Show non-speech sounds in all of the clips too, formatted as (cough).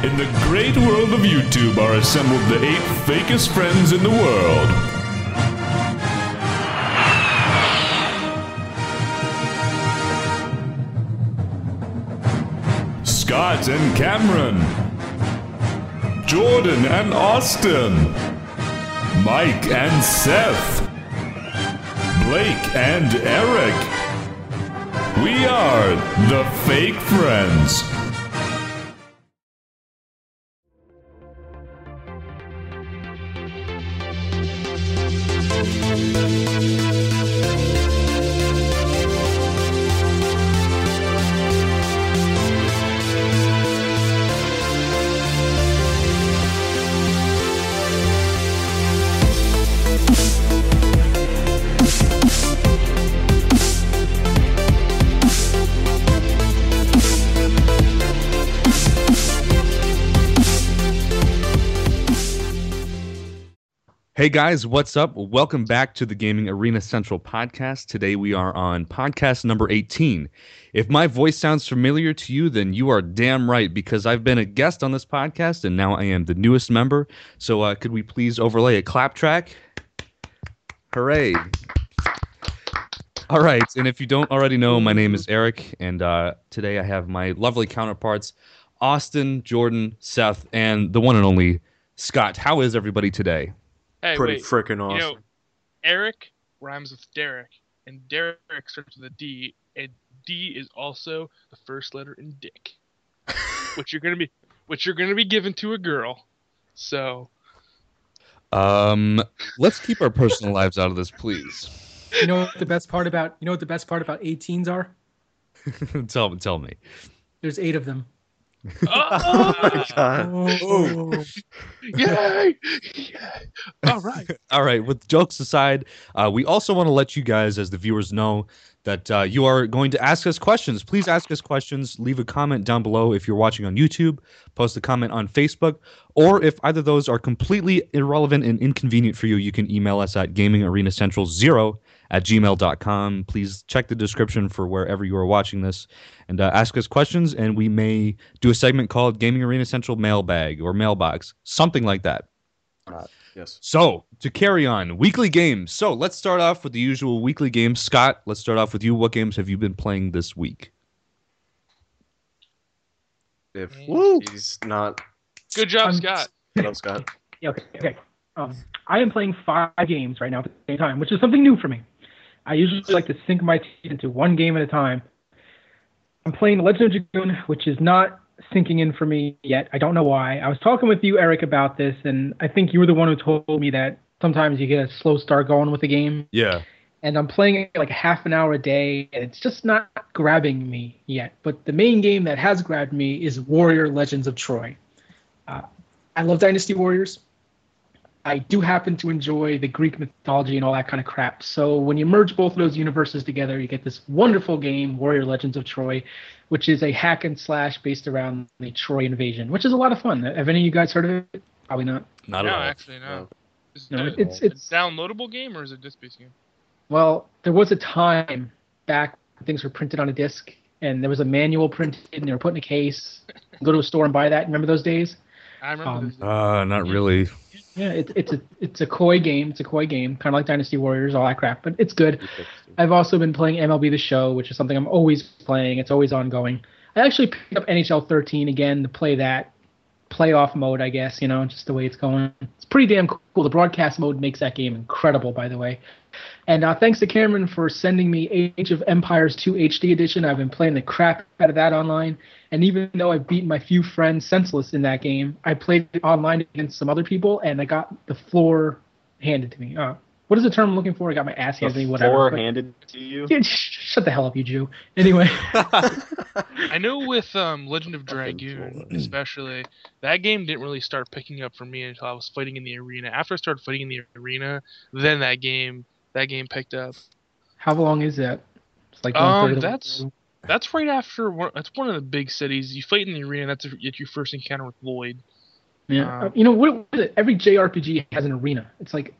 In the great world of YouTube are assembled the eight fakest friends in the world. Scott and Cameron. Jordan and Austin. Mike and Seth. Blake and Eric. We are the Fake Friends. Hey guys, what's up? Welcome back to the Gaming Arena Central podcast. Today we are on podcast number 18. If my voice sounds familiar to you, then you are damn right because I've been a guest on this podcast and now I am the newest member. So, uh, could we please overlay a clap track? Hooray! All right, and if you don't already know, my name is Eric, and uh, today I have my lovely counterparts Austin, Jordan, Seth, and the one and only Scott. How is everybody today? Hey, Pretty wait. freaking You awesome. know, Eric rhymes with Derek, and Derek starts with a D, and D is also the first letter in Dick, (laughs) which you're gonna be, which you're gonna be given to a girl. So Um, let's keep our personal lives out of this, please. You know what the best part about you know what the best part about 18s are? (laughs) tell me, tell me. There's eight of them. Oh, my God. Oh. yay! Yay! All right. (laughs) All right. With jokes aside, uh, we also want to let you guys, as the viewers, know that uh, you are going to ask us questions. Please ask us questions. Leave a comment down below if you're watching on YouTube. Post a comment on Facebook, or if either of those are completely irrelevant and inconvenient for you, you can email us at gamingarenacentral0 at gmail.com. Please check the description for wherever you are watching this and uh, ask us questions, and we may do a segment called Gaming Arena Central Mailbag or Mailbox, something like that. Yes. So, to carry on, weekly games. So, let's start off with the usual weekly games. Scott, let's start off with you. What games have you been playing this week? If Woo. he's not, Good job, I'm- Scott. no, Scott. Yeah, okay, okay. Um, I am playing five games right now at the same time, which is something new for me. I usually like to sink my teeth into one game at a time. I'm playing Legend of Dragoon, which is not sinking in for me yet. I don't know why. I was talking with you, Eric, about this, and I think you were the one who told me that sometimes you get a slow start going with a game. Yeah. and I'm playing it like half an hour a day, and it's just not grabbing me yet. But the main game that has grabbed me is Warrior Legends of Troy. Uh, I love Dynasty Warriors. I do happen to enjoy the Greek mythology and all that kind of crap. So when you merge both of those universes together, you get this wonderful game, Warrior Legends of Troy, which is a hack and slash based around the Troy invasion, which is a lot of fun. Have any of you guys heard of it? Probably not. Not no, at all. actually, no. No. No, it it's a it's downloadable game or is it disc based game? Well, there was a time back when things were printed on a disc, and there was a manual printed, and they were put in a case. Go to a store and buy that. Remember those days? I remember Um, this. Uh, not really. Yeah, it's it's a it's a Koei game. It's a Koei game, kind of like Dynasty Warriors, all that crap. But it's good. I've also been playing MLB The Show, which is something I'm always playing. It's always ongoing. I actually picked up NHL 13 again to play that playoff mode, I guess. You know, just the way it's going. It's pretty damn cool. The broadcast mode makes that game incredible, by the way. And uh, thanks to Cameron for sending me Age of Empires 2 HD edition. I've been playing the crap out of that online. And even though I've beaten my few friends senseless in that game, I played it online against some other people, and I got the floor handed to me. Uh, what is the term I'm looking for? I got my ass handed to me, whatever. Four but- handed to you. Yeah, sh- shut the hell up, you Jew. Anyway, (laughs) I know with um, Legend of Dragoon, especially, that game didn't really start picking up for me until I was fighting in the arena. After I started fighting in the arena, then that game that game picked up. how long is that? It's like Um, one-third the that's- That's right after one. That's one of the big cities. You fight in the arena. That's your first encounter with Lloyd. yeah. um, Uh, you know what? what is it? Every JRPG has an arena. It's like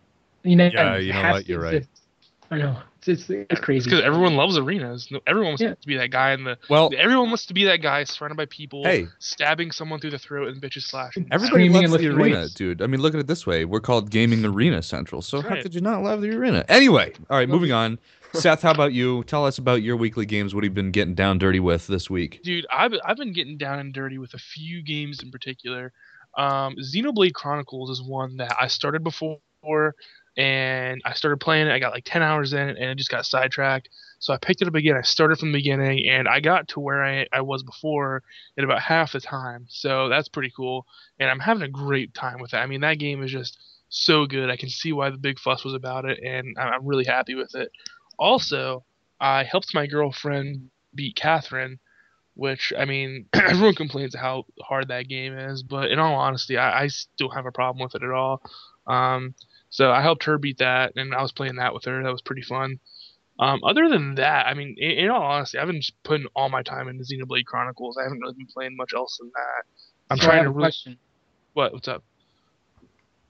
you know. Yeah, you know what? You're right. exist. I know. It's it's, it's It's crazy. because everyone loves arenas. Everyone wants Yeah. to be that guy in the. Well, Everyone wants to be that guy surrounded by people, hey, stabbing someone through the throat and bitches slashing. everybody Screaming loves and the arena, weights. dude. I mean, look at it this way: we're called Gaming Arena Central. So how Right. could you not love the arena? Anyway, all right, moving on. (laughs) Seth, how about you? Tell us about your weekly games. What have you been getting down dirty with this week? Dude, I've I've been getting down and dirty with a few games in particular. Um, Xenoblade Chronicles is one that I started before, and I started playing it. I got like ten hours in, and it just got sidetracked. So I picked it up again. I started from the beginning, and I got to where I, I was before in about half the time. So that's pretty cool, and I'm having a great time with it. I mean, that game is just so good. I can see why the big fuss was about it, and I'm I'm really happy with it. Also, I helped my girlfriend beat Catherine which I mean, (clears throat) everyone complains how hard that game is, but in all honesty, I, I still have a problem with it at all. Um, so I helped her beat that, and I was playing that with her. That was pretty fun. Um, other than that, I mean, in, in all honesty, I've been just putting all my time into Xenoblade Chronicles. I haven't really been playing much else than that. I'm So trying to really. question. What? What's up?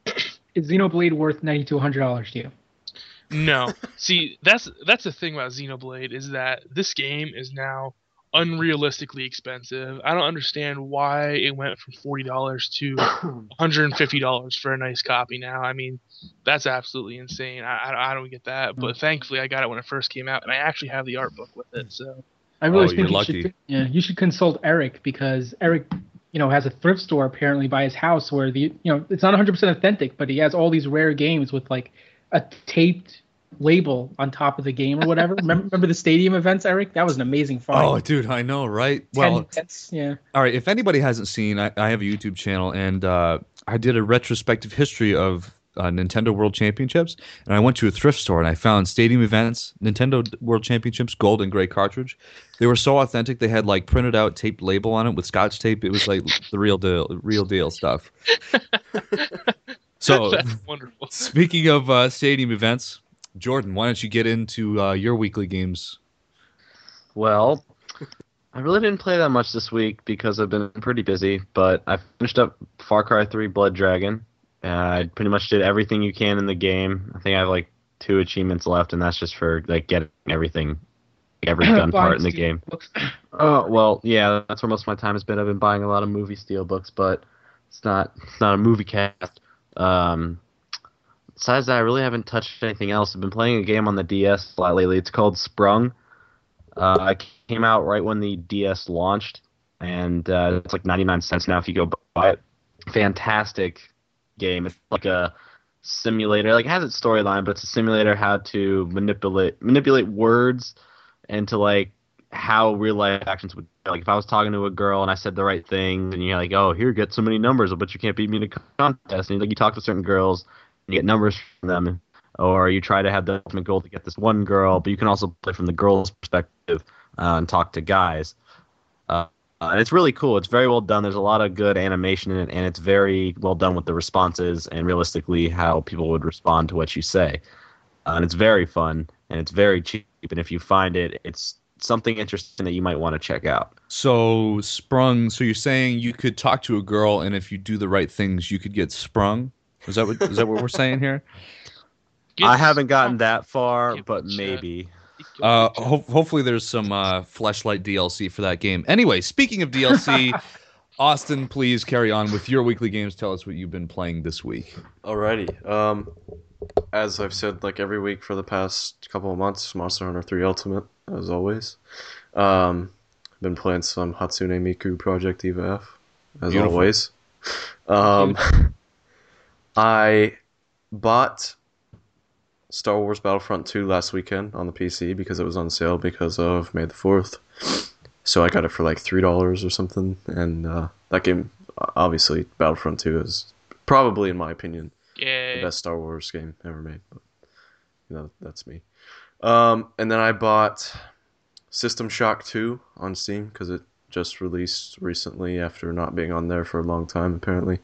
(coughs) Is Xenoblade worth ninety to hundred dollars to you? No. (laughs) See, that's that's the thing about Xenoblade is that this game is now unrealistically expensive. I don't understand why it went from forty dollars to one (coughs) hundred and fifty dollars for a nice copy now. I mean, that's absolutely insane. I, I I don't get that, but mm. thankfully I got it when it first came out, and I actually have the art book with it. So I really Oh, think you're you lucky. should yeah, you should consult Eric because Eric, you know, has a thrift store apparently by his house where the you know it's not 100% authentic, but he has all these rare games with like a taped label on top of the game or whatever. (laughs) remember, remember the stadium events, Eric? That was an amazing find. Oh, dude, I know, right? 10 Well, cents, yeah. all right. If anybody hasn't seen, I, I have a YouTube channel, and uh, I did a retrospective history of uh, Nintendo World Championships, and I went to a thrift store and I found Stadium Events Nintendo World Championships Gold and Gray cartridge. They were so authentic. They had like printed out taped label on it with Scotch tape. It was like the real deal, real deal stuff. (laughs) So, that's wonderful. (laughs) speaking of uh, Stadium Events, Jordan, why don't you get into uh, your weekly games? Well, I really didn't play that much this week because I've been pretty busy, but I finished up Far Cry 3 Blood Dragon. Uh, I pretty much did everything you can in the game. I think I have like two achievements left, and that's just for like getting everything, every (coughs) gun part in the game. Oh well, yeah, that's where most of my time has been. I've been buying a lot of movie steel books, but it's not it's not a movie cast. Um, besides that, I really haven't touched anything else. I've been playing a game on the DS a lot lately. It's called Sprung. Uh, it came out right when the DS launched, and uh, it's like 99 cents now if you go buy it. Fantastic game. It's like a simulator. Like it has its storyline, but it's a simulator how to manipulate manipulate words and to like how real life actions would like if I was talking to a girl and I said the right thing and you're like, Oh, here get so many numbers, but you can't beat me in a contest and like you talk to certain girls you get numbers from them or you try to have the ultimate goal to get this one girl, but you can also play from the girl's perspective uh, and talk to guys. Uh, uh, and it's really cool. It's very well done. There's a lot of good animation in it, and it's very well done with the responses and realistically how people would respond to what you say. Uh, and it's very fun and it's very cheap. And if you find it, it's something interesting that you might want to check out. So sprung. So you're saying you could talk to a girl, and if you do the right things, you could get sprung. Is that what is that what we're saying here? I haven't gotten that far, but maybe. Uh, ho- hopefully there's some uh, flashlight DLC for that game. Anyway, speaking of DLC, (laughs) Austin, please carry on with your weekly games. Tell us what you've been playing this week. Alrighty. Um, as I've said, like every week for the past couple of months, Monster Hunter 3 Ultimate, as always. Um, been playing some Hatsune Miku Project DIVA F, as Beautiful. always. Um, (laughs) I bought Star Wars Battlefront 2 last weekend on the PC because it was on sale because of May the 4th. So I got it for like $3 or something. And uh, that game, obviously, Battlefront 2 is probably, in my opinion, the best Star Wars game ever made. But you know, that's me. Um, and then I bought System Shock 2 on Steam because it just released recently after not being on there for a long time, apparently.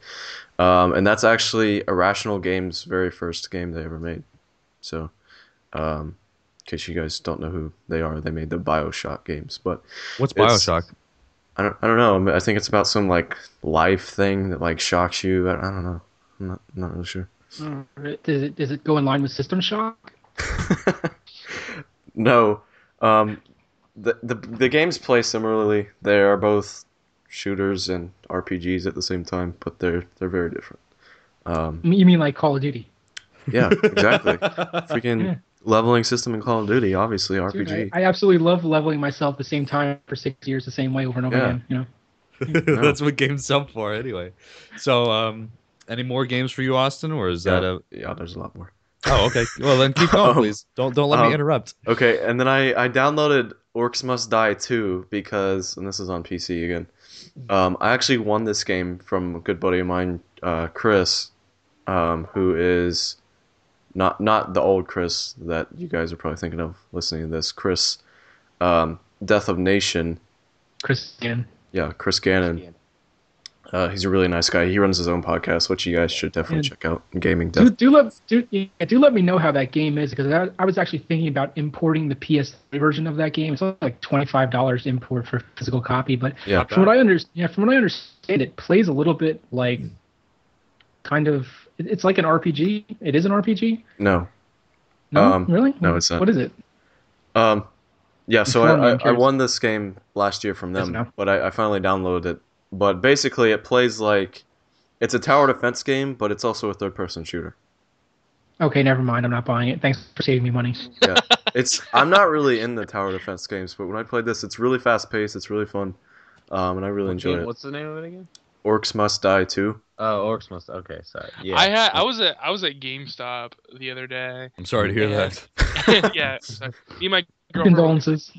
Um, and that's actually Irrational Games' very first game they ever made. So, um, in case you guys don't know who they are, they made the Bioshock games. But What's Bioshock? I don't, I don't know. I, think it's about some like life thing that like shocks you. I, I don't know. I'm not, I'm not really sure. Does it does it go in line with System Shock? (laughs) No. Um, the, the the games play similarly. They are both shooters and RPGs at the same time, but they're they're very different. Um, You mean like Call of Duty? yeah, exactly. (laughs) Freaking Yeah. leveling system in Call of Duty, obviously Dude, RPG. I, I absolutely love leveling myself the same time for six years the same way over and over Yeah. again. You know. (laughs) That's what games up for anyway. So, um, any more games for you, Austin, or is yeah, that a? yeah, there's a lot more. Oh, okay. Well, then keep (laughs) going, Um, please. Don't don't let um, me interrupt. Okay, and then I, I downloaded Orcs Must Die 2 because, and this is on PC again. Um, I actually won this game from a good buddy of mine, uh, Chris, um, who is not not the old Chris that you guys are probably thinking of listening to this. Chris, um, Death of Nation. Christian. Yeah, Chris Gannon. Uh, he's a really nice guy. He runs his own podcast, which you guys should definitely And- check out. Gaming Do, Death. do let do, yeah, do let me know how that game is because I, I was actually thinking about importing the PS3 version of that game. It's only like twenty five dollars import for physical copy, but Yeah. from what I understand, yeah, from what I understand, it plays a little bit like kind of it- it's like an RPG. It is an RPG. No. No, Um, really? no, it's not. What is it? Um, yeah, so I, I, I won this game last year from them, but I, I finally downloaded it. But basically, it plays like it's a tower defense game, but it's also a third-person shooter. Okay, never mind. I'm not buying it. Thanks for saving me money. Yeah, it's I'm not really in the tower defense games, but when I played this, it's really fast-paced, it's really fun, um, and I really What enjoyed game- it. What's the name of it again? Orcs Must Die too. Oh, Orcs must. Okay, sorry. Yeah. I had I was at I was at GameStop the other day. I'm sorry to hear Yeah. that. (laughs) yeah, so me and my girlfriend, Condolences.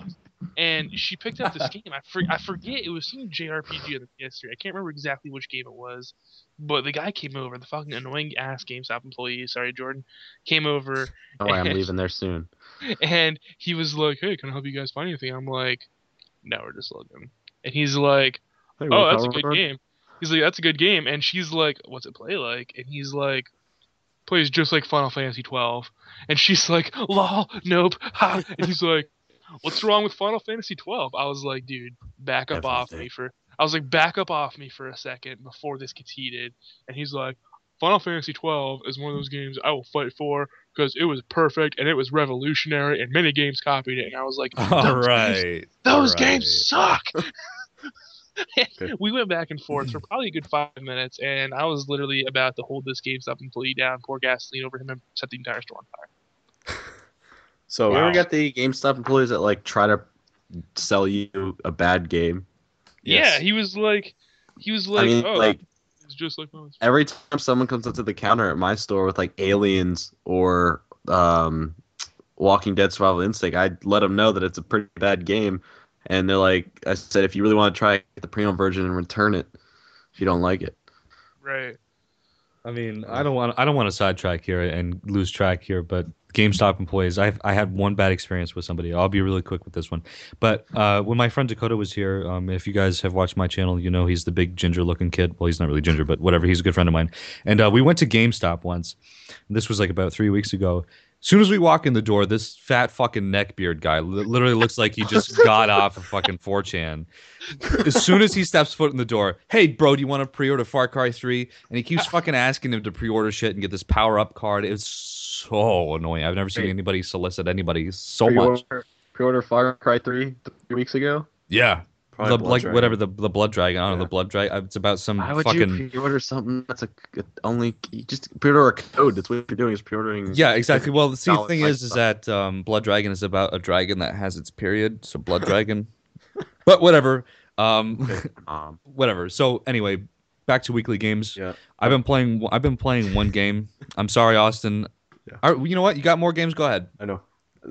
And she picked up this (laughs) game. I for, I forget it was some JRPG on the PS3. I can't remember exactly which game it was, but the guy came over. The fucking annoying ass GameStop employee. Sorry, Jordan, came over (laughs) Oh, I'm leaving there soon. (laughs) and he was like, "Hey, can I help you guys find anything?" I'm like, "No, we're just looking." And he's like, Hey, "Oh, that's a good game." He's like, "That's a good game," and she's like, "What's it play like?" And he's like, "Plays just like Final Fantasy 12." And she's like, "Lol, nope." Ha. And he's like, "What's wrong with Final Fantasy 12?" I was like, "Dude, back up off me for." I was like, "Back up off me for a second before this gets heated." And he's like, "Final Fantasy 12 is one of those games I will fight for because it was perfect and it was revolutionary and many games copied it." And I was like, (laughs) all right, "Those games- those all games right. suck. (laughs) (laughs) we went back and forth for probably a good five minutes, and I was literally about to hold this GameStop employee down, pour gasoline over him, and set the entire store on fire. So You ever get the GameStop employees that like try to sell you a bad game? Yes. Yeah, he was like, he was like, I mean, oh, like it's just like mine. every time someone comes up to the counter at my store with like aliens or um, Walking Dead Survival Instinct, I let them know that it's a pretty bad game, and they're like, I said, if you really want to try get the premium version and return it if you don't like it. right. I mean, I don't want I don't want to sidetrack here and lose track here, but GameStop employees, I I had one bad experience with somebody. I'll be really quick with this one. But uh, when my friend Dakota was here, um, if you guys have watched my channel, you know he's the big ginger-looking kid. Well, he's not really ginger, but whatever. He's a good friend of mine. And uh, we went to GameStop once. This was like about three weeks ago. As soon as we walk in the door, this fat fucking neckbeard guy li- literally looks like he just (laughs) got off of fucking 4chan. As soon as he steps foot in the door, hey, bro, do you want to pre order Far Cry 3? And he keeps fucking asking him to pre order shit and get this power up card. It's so annoying. I've never seen anybody solicit anybody so much. Pre-order, pre-order Far Cry 3 three weeks ago. Yeah. Probably The, Blood like Dragon. whatever the the blood dragon. I don't know the blood dragon. It's about some Why would fucking you pre-order something that's a only just pre-order a code? That's what you're doing is pre-ordering. Yeah, exactly. Well, (laughs) see, the Solid thing like is, is that um, Blood Dragon is about a dragon that has its period, so Blood Dragon. (laughs) but whatever, um, (laughs) Um, whatever. So anyway, back to weekly games. Yeah. I've been playing. I've been playing one game. I'm sorry, Austin. Yeah. Are, you know what? You got more games? Go ahead. I know.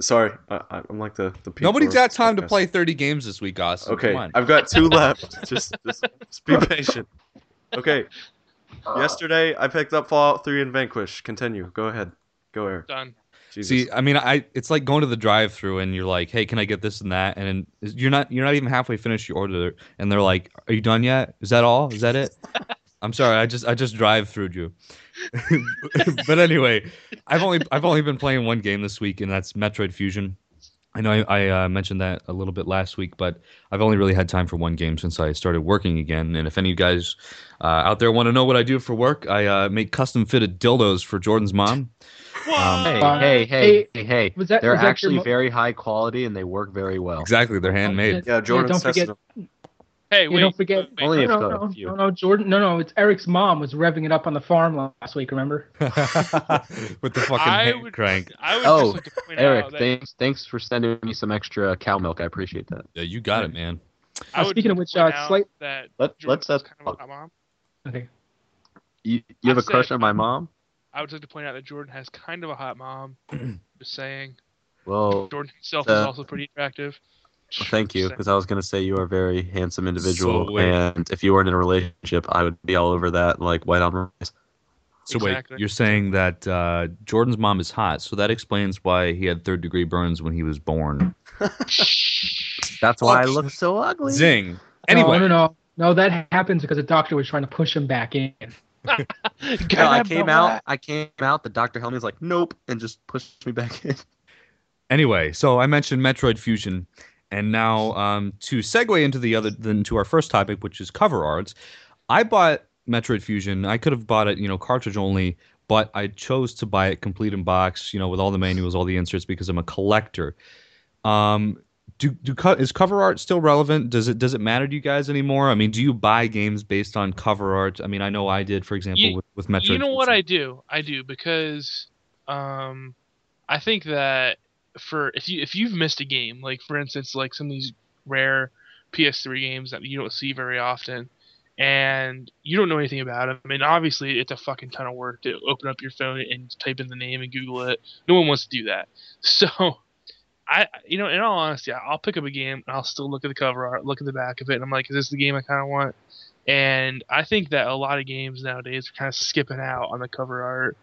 Sorry, I, I- I'm like the the. Nobody's P4 got time to play 30 games this week, Austin. Okay, Come on. I've got two (laughs) left. just, just, just be patient. Okay. Yesterday, I picked up Fallout 3 and Vanquish. Continue. Go ahead. Go air. Done. Jesus. See, I mean, I it's like going to the drive-through and you're like, "Hey, can I get this and that?" And you're not you're not even halfway finished your order, and they're like, "Are you done yet? Is that all? Is that it?" (laughs) I'm sorry, I just I just drive through you. (laughs) but anyway, I've only I've only been playing one game this week, and that's Metroid Fusion. I know I, I uh, mentioned that a little bit last week, but I've only really had time for one game since I started working again. And if any of you guys uh, out there want to know what I do for work, I uh, make custom fitted dildos for Jordan's mom. Um, Hey, hey, hey, hey, hey. was that- They're was actually mo- very high quality and they work very well. Exactly, they're handmade. Yeah, Jordan don't forget- them. Hey, wait. don't forget- wait, wait. Only no, no, a no, few. no, no, Jordan. No, no, it's Eric's mom was revving it up on the farm last week. Remember? (laughs) With the fucking I hand would- crank. I would Oh, just like to point Eric, out that thanks thanks for sending me some extra cow milk. I appreciate that. Yeah, you got it, man. I Uh, speaking of which, to point uh, slight- that Let- Jordan let's, is kind of a hot mom. Okay. You you have I a crush said- on my mom? I would like to point out that Jordan has kind of a hot mom. (clears throat) just saying. Well, Jordan himself Uh, is also pretty attractive. Well, thank you, because I was gonna say you are a very handsome individual, So and if you weren't in a relationship, I would be all over that like white on rice. So Exactly. wait, you're saying that uh, Jordan's mom is hot, so that explains why he had third degree burns when he was born. (laughs) That's why I look so ugly. Zing. Anyway, No, no, no. No, that happens because the doctor was trying to push him back in. (laughs) (laughs) No, I came out. I came out. The doctor held me. Was like, nope, and just pushed me back in. Anyway, so I mentioned Metroid Fusion, and now um, to segue into the other, then to our first topic, which is cover arts. I bought Metroid Fusion. I could have bought it, you know, cartridge only, but I chose to buy it complete in box, you know, with all the manuals, all the inserts, because I'm a collector. Um, do do co- is cover art still relevant? Does it does it matter to you guys anymore? I mean, do you buy games based on cover art? I mean, I know I did, for example, You- with, with Metroid. You know what I do? I do because um I think that for if you if you've missed a game, like for instance, like some of these rare PS3 games that you don't see very often, and you don't know anything about them. and obviously, it's a fucking ton of work to open up your phone and type in the name and Google it. No one wants to do that. (laughs) So, I, you know, in all honesty, I'll pick up a game and I'll still look at the cover art, look at the back of it, and I'm like, is this the game I kind of want? And I think that a lot of games nowadays are kind of skipping out on the cover art.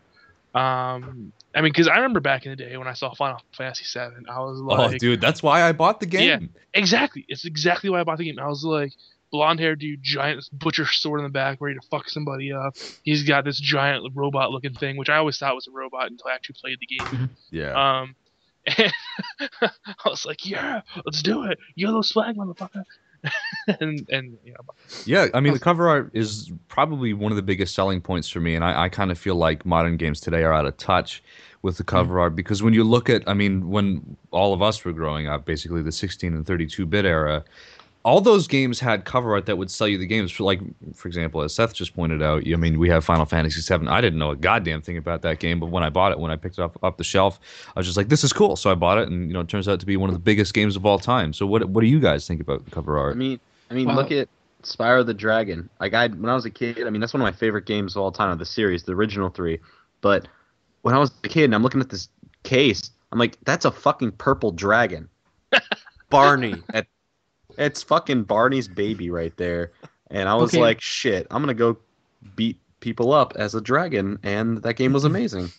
Um, I mean, because I remember back in the day when I saw Final Fantasy VII, I was like, Oh, dude, that's why I bought the game." Yeah. game. exactly. It's exactly why I bought the game. I was like, blonde haired dude, giant butcher sword in the back, ready to fuck somebody up. He's got this giant robot looking thing, which I always thought was a robot until I actually played the game. Yeah. Um, (laughs) and (laughs) I was like, yeah, let's do it. Yellow swag, motherfucker. (laughs) and and you know, Yeah, I mean the oh. cover art is probably one of the biggest selling points for me, and I, I kind of feel like modern games today are out of touch with the cover mm. art because when you look at, I mean, when all of us were growing up, basically the 16 and 32 bit era, all those games had cover art that would sell you the games. For like, for example, as Seth just pointed out, I mean, we have Final Fantasy VII. I didn't know a goddamn thing about that game, but when I bought it, when I picked it up off the shelf, I was just like, this is cool. So I bought it, and you know, it turns out to be one of the biggest games of all time. So what what do you guys think about the cover I art? mean, I mean, Well- look at Spyro the Dragon. Like I, when I was a kid, I mean, that's one of my favorite games of all time of the series, the original three. But when I was a kid and I'm looking at this case, I'm like, that's a fucking purple dragon. (laughs) Barney. At, it's fucking Barney's baby right there. And I was Okay. like, shit, I'm gonna go beat people up as a dragon, and that game was amazing.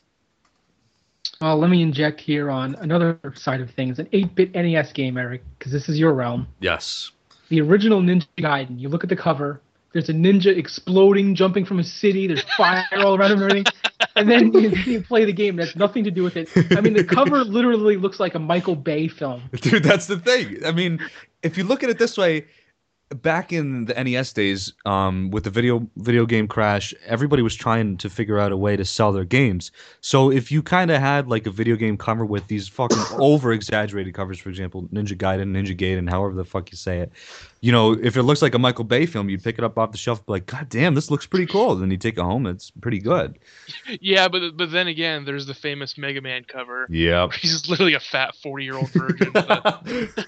Well, let me inject here on another side of things, an 8-bit NES game, Eric, because this is your realm. Yes. The original Ninja Gaiden. You look at the cover. There's a ninja exploding, jumping from a city. There's fire all around him and everything. And then you, (laughs) you play the game. It has nothing to do with it. I mean, the cover (laughs) literally looks like a Michael Bay film. Dude, that's the thing. I mean, if you look at it this way, back in the NES days, um, with the video video game crash, everybody was trying to figure out a way to sell their games. So if you kind of had like a video game cover with these fucking (coughs) over exaggerated covers, for example, Ninja Gaiden, Ninja Gaiden, however the fuck you say it, you know, if it looks like a Michael Bay film, you'd pick it up off the shelf, be like, God damn, this looks pretty cool. Then you take it home, it's pretty good. yeah, but but then again, there's the famous Mega Man cover. Yeah, (laughs) where He's literally a fat 40 year old virgin with a,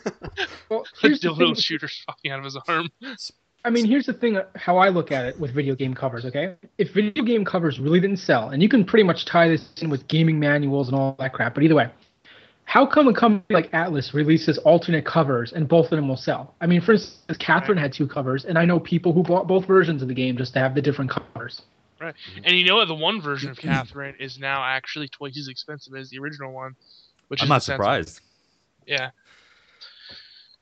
(laughs) Well, a here's the dildo thing. shooter fucking out of his arm. I mean, here's the thing uh, how I look at it with video game covers, okay? If video game covers really didn't sell, and you can pretty much tie this in with gaming manuals and all that crap, but either way, how come a company like Atlus releases alternate covers and both of them will sell? I mean, for instance, Catherine had two covers, and I know people who bought both versions of the game just to have the different covers. Right, and you know what? The one version of mm-hmm. Catherine is now actually twice as expensive as the original one. Which I'm is not the surprised. Yeah.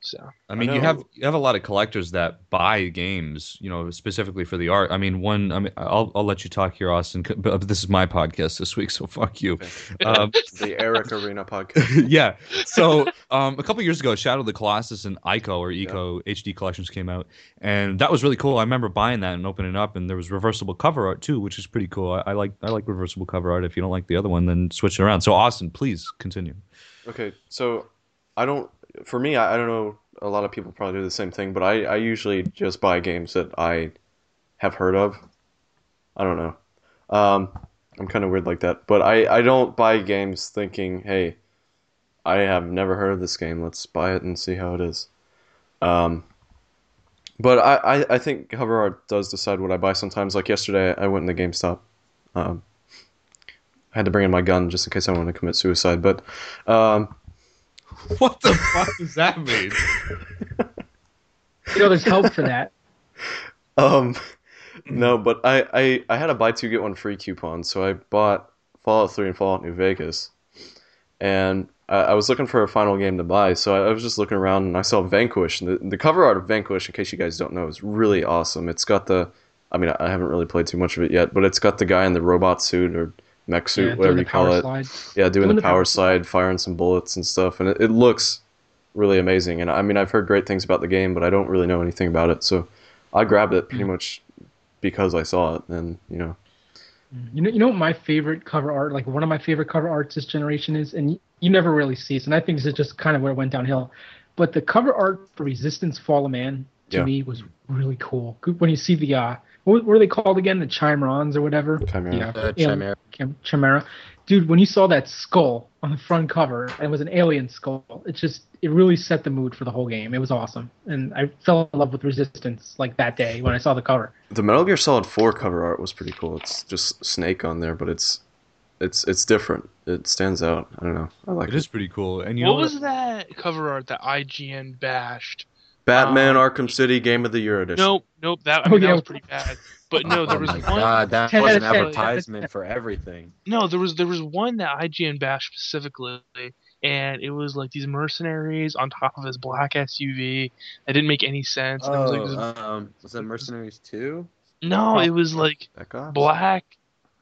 So I mean, you have you have a lot of collectors that buy games, you know, specifically for the art. I mean, one. I mean, I'll I'll let you talk here, Austin. But this is my podcast this week, (laughs) so fuck you. (laughs) Um, (laughs) the Eric Arena podcast. yeah. So um, a couple years ago, Shadow of the Colossus and Ico or Eco HD collections came out, and that was really cool. I remember buying that and opening it up, and there was reversible cover art too, which is pretty cool. I, I like I like reversible cover art. If you don't like the other one, then switch it around. So Austin, please continue. Okay, so I don't. For me, I, I don't know. A lot of people probably do the same thing, but I, I usually just buy games that I have heard of. I don't know. Um, I'm kind of weird like that, but I, I don't buy games thinking, hey, I have never heard of this game. Let's buy it and see how it is. Um, but I, I, I think cover art does decide what I buy sometimes. Like yesterday, I went in the GameStop. Um, I had to bring in my gun just in case I want to commit suicide, but um, (laughs) What the fuck does that mean? You know, there's help for that. Um, no, but I, I, I had a buy two get one free coupon, so I bought Fallout 3 and Fallout New Vegas, and I, I was looking for a final game to buy, so I, I was just looking around and I saw Vanquish, and the, the cover art of Vanquish, in case you guys don't know, is really awesome. It's got the, I mean, I haven't really played too much of it yet, but it's got the guy in the robot suit or mech suit, Yeah, whatever you call it. slide. Yeah, doing, Doing the the power power slide, firing some bullets and stuff, and it, it looks really amazing. And I mean, I've heard great things about the game, but I don't really know anything about it, so I grabbed it Mm. pretty much because I saw it, and you know, You know, you know what my favorite cover art, like one of my favorite cover arts this generation is, and you, you never really see it, and I think this is just kind of where it went downhill. But the cover art for Resistance Fall of Man to Yeah. me was really cool. When you see the uh, what were they called again? The Chimerons or whatever. Chimera. Yeah, Uh, yeah, Chimera. Chimera. Dude, when you saw that skull on the front cover and it was an alien skull, it just it really set the mood for the whole game. It was awesome, and I fell in love with Resistance like that day when I saw the cover. the Metal Gear Solid 4 cover art was pretty cool. It's just Snake on there, but it's it's it's different. It stands out. I don't know. I like It it. is pretty cool. And you what know was that cover art that IGN bashed? Batman um, Arkham City Game of the Year edition. Nope, nope. That I Oh, mean, yeah. that was pretty bad. But no, there was oh was my one. god, that 10 was out an advertisement for everything. No, there was there was one that IGN bashed specifically, and it was like these mercenaries on top of this black SUV. That didn't make any sense. and it was like this- Oh, um, was that Mercenaries 2? no, it was like black,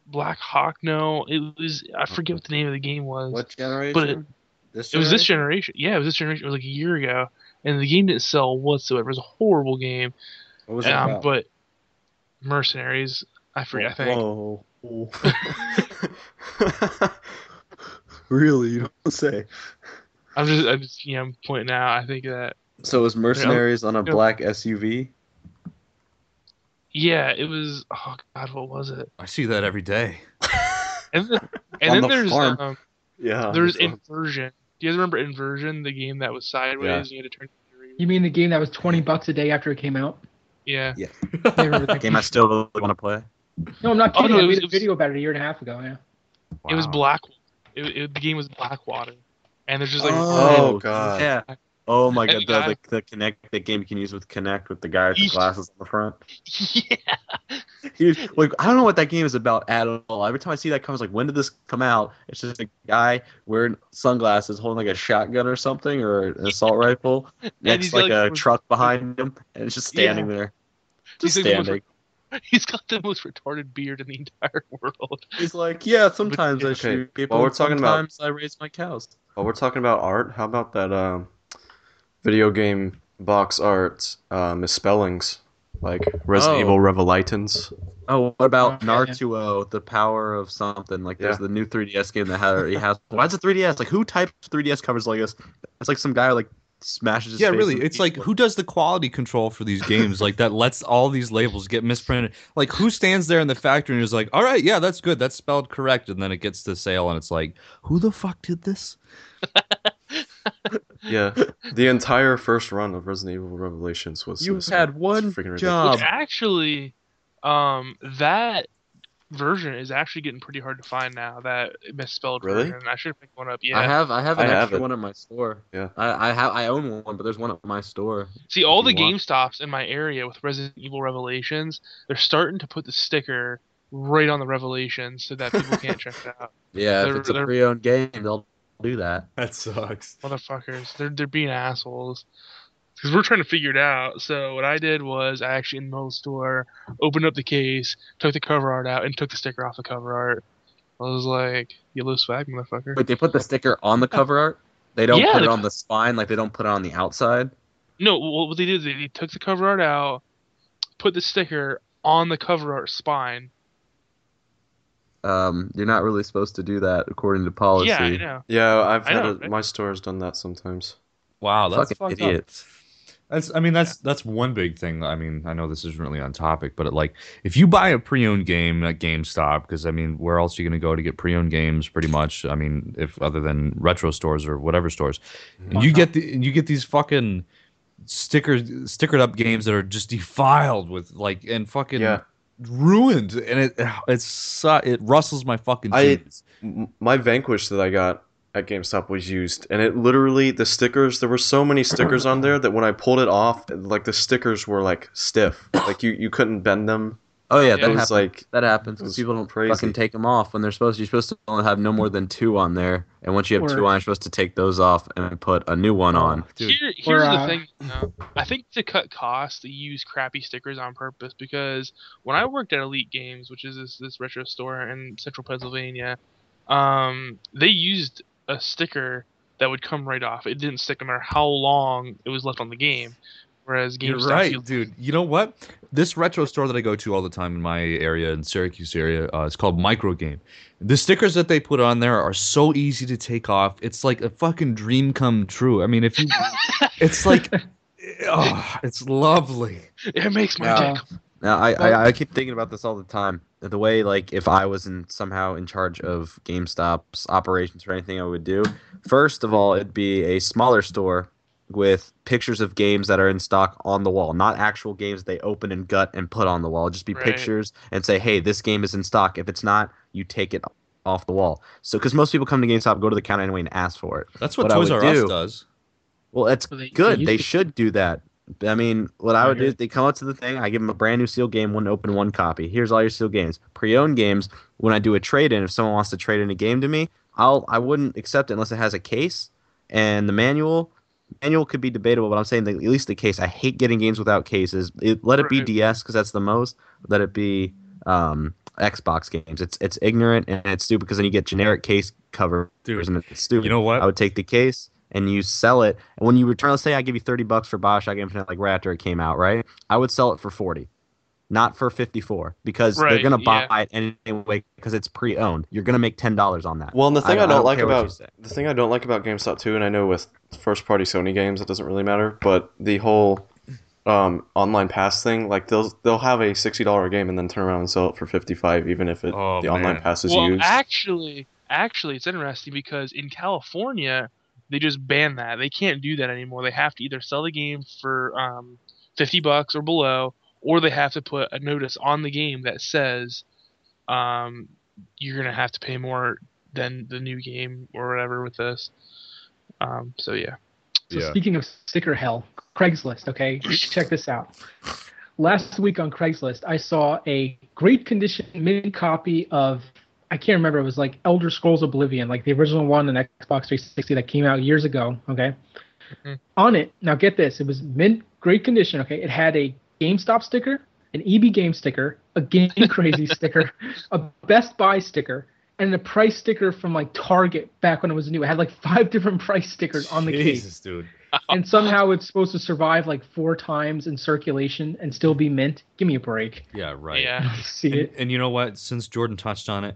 Black Hawk. No, it was I forget what the name of the game was. What generation? But this It was this generation. Yeah, it was this generation. It was like a year ago, and the game didn't sell whatsoever. It was a horrible game. What was Um, about? but mercenaries. I forget. I think. Whoa. (laughs) really? You don't say. I'm just, I'm just, you know, I'm pointing out. I think that, So it was Mercenaries on a Yeah. black SUV? yeah, it was. Oh God, what was it? I see that every day. And then, (laughs) and then the there's um, yeah. there's inversion. Do you guys remember inversion, the game that was sideways Yeah. and you had to turn? You mean the game that was twenty bucks a day after it came out? Yeah. I remember (laughs) that Game I still really want to play. No, I'm not Oh, kidding. no, I it was- made a video about it a year and a half ago. Yeah. It was Wow. black. It, it, the game was Blackwater, and there's just like Oh, God. Yeah. Oh my (laughs) god, the the, the, the Kinect the game you can use with Kinect with the guy with the glasses on the front. (laughs) yeah. Dude, like I don't know what that game is about at all. Every time I see that comes like when did this come out? It's just a guy wearing sunglasses holding like a shotgun or something or an (laughs) assault rifle next he's like, like- a truck behind him and it's just standing there. Just He's like the most standing. He's got the most retarded beard in the entire world. He's like, Yeah, sometimes I Okay, shoot people. while we're and talking about- sometimes I raise my cows. While we're talking about art, how about that um, video game box art uh, misspellings? Like Resident Oh. Evil Revelitans. Oh, what about Oh, yeah, yeah. Nartuo, the power of something? Like there's Yeah. the new 3DS game that had he has. Why is it 3DS? Like who types 3DS covers like this? It's like some guy like smashes. His Yeah, face really. It's like who does the quality control for these games? like that lets all these labels get misprinted. Like who stands there in the factory and is like, "All right, yeah, that's good. That's spelled correct." And then it gets to sale and it's like, "Who the fuck did this?" (laughs) Yeah, (laughs) the entire first run of Resident Evil Revelations was. You misspelled. had It's one freaking ridiculous. job. Which actually, um, that version is actually getting pretty hard to find now. That misspelled Really? version. I should pick one up. Yeah, I Yeah. have I have I an have extra it. one in my store. Yeah. I, I have I own one, but there's one at my store. See, all the you want. GameStops in my area with Resident Evil Revelations, they're starting to put the sticker right on the Revelations so that people can't check it out. (laughs) Yeah, They're- if it's a pre-owned game, they'll do that. That sucks. Motherfuckers, they're they're being assholes. because we're trying to figure it out. So what I did was I actually in the middle store opened up the case, took the cover art out, and took the sticker off the cover art. I was like, "Yellow swag, motherfucker." But they put the sticker on the cover art. They don't Yeah, put it on the spine like they don't put it on the outside. No, well, what they did, they, they took the cover art out, put the sticker on the cover art spine. Um, you're not really supposed to do that according to policy. Yeah, I know. Yeah, I've I had know, a, right? my store has done that sometimes. Wow, that's Fucking fucked up. idiots. That's I mean that's that's one big thing. I mean I know this isn't really on topic, but it, like if you buy a pre-owned game at GameStop, because I mean where else are you gonna go to get pre-owned games? Pretty much. I mean if other than retro stores or whatever stores, and you get the you get these fucking stickers stickered up games that are just (laughs) defiled with like and fucking Yeah. Ruined, and it it's su- it rustles my fucking jeans. M- My Vanquish that I got at GameStop was used, and it literally the stickers. There were so many stickers on there that when I pulled it off, like the stickers were like stiff, like you you couldn't bend them. Oh yeah, Yeah. that was happens. like that happens because people don't crazy. fucking take them off when they're supposed. to. You're supposed to only have no more than two on there, and once you have Or- two on, you're supposed to take those off and put a new one on. Dude. Here, here's Or, the uh, thing. though. I think to cut costs, they use crappy stickers on purpose because when I worked at Elite Games, which is this, this retro store in Central Pennsylvania, um, they used a sticker that would come right off. It didn't stick no matter how long it was left on the game. Whereas You're right, you- dude. You know what? This retro store that I go to all the time in my area, in Syracuse area, uh, it's called Micro Game. The stickers that they put on there are so easy to take off. It's like a fucking dream come true. I mean, if you, (laughs) it's like, oh, it's lovely. it makes my Yeah. dick. Now I, I I keep thinking about this all the time. The way like if I was in somehow in charge of GameStop's operations or anything I would do. First of all, it'd be a smaller store with pictures of games that are in stock on the wall, not actual games they open and gut and put on the wall. Just be Right. pictures and say, "Hey, this game is in stock." If it's not, you take it off the wall. So because most people come to GameStop, go to the counter anyway and ask for it. That's what, What I Toys would R Us do- does. Well, that's Well, they- they good. used They to- should do that. I mean, what I I would do is they come up to the thing. I give them a brand new sealed game, one open, one copy. Here's all your sealed games. Pre-owned games. When I do a trade in, if someone wants to trade in a game to me, I'll I wouldn't accept it unless it has a case and the manual. Manual could be debatable, but I'm saying that at least the case. I hate getting games without cases. It, let it be DS because that's the most. Let it be um, Xbox games. It's it's ignorant and it's stupid because then you get generic case covers Dude, and it's stupid. You know what? I would take the case and you sell it. And when you return, let's say I give you 30 bucks for Bioshock Infinite, like right after it came out, right? I would sell it for 40, not for 54, because they're going to buy yeah. it anyway because it's pre owned. You're going to make $10 on that. Well, and the thing I, I don't, don't like care what you about say. the thing I don't like about GameStop too, and I know with first party Sony games it doesn't really matter, but the whole um, online pass thing, like they'll they'll have a sixty dollar game and then turn around and sell it for fifty five, even if it Oh, the online pass is well, used. actually, actually, it's interesting because in California, they just banned that. They can't do that anymore. They have to either sell the game for um, fifty bucks or below, or they have to put a notice on the game that says um, you're gonna have to pay more than the new game or whatever with this. Um, so yeah, So Yeah. speaking of sticker hell, Craigslist. Okay, (laughs) check this out. Last week on Craigslist, I saw a great condition mini copy of I can't remember. It was like Elder Scrolls Oblivion, like the original one on Xbox 360 that came out years ago. Okay. Mhm. On it, now get this, it was mint great condition. Okay, it had a GameStop sticker, an EB Game sticker, a Game Crazy (laughs) sticker, a Best Buy sticker, and a price sticker from like Target back when it was new. It had like five different price stickers on the case Jesus, dude. and somehow it's supposed to survive like four times in circulation and still be mint. Give me a break. Yeah, right. yeah. (laughs) See And, it? and you know what? Since Jordan touched on it,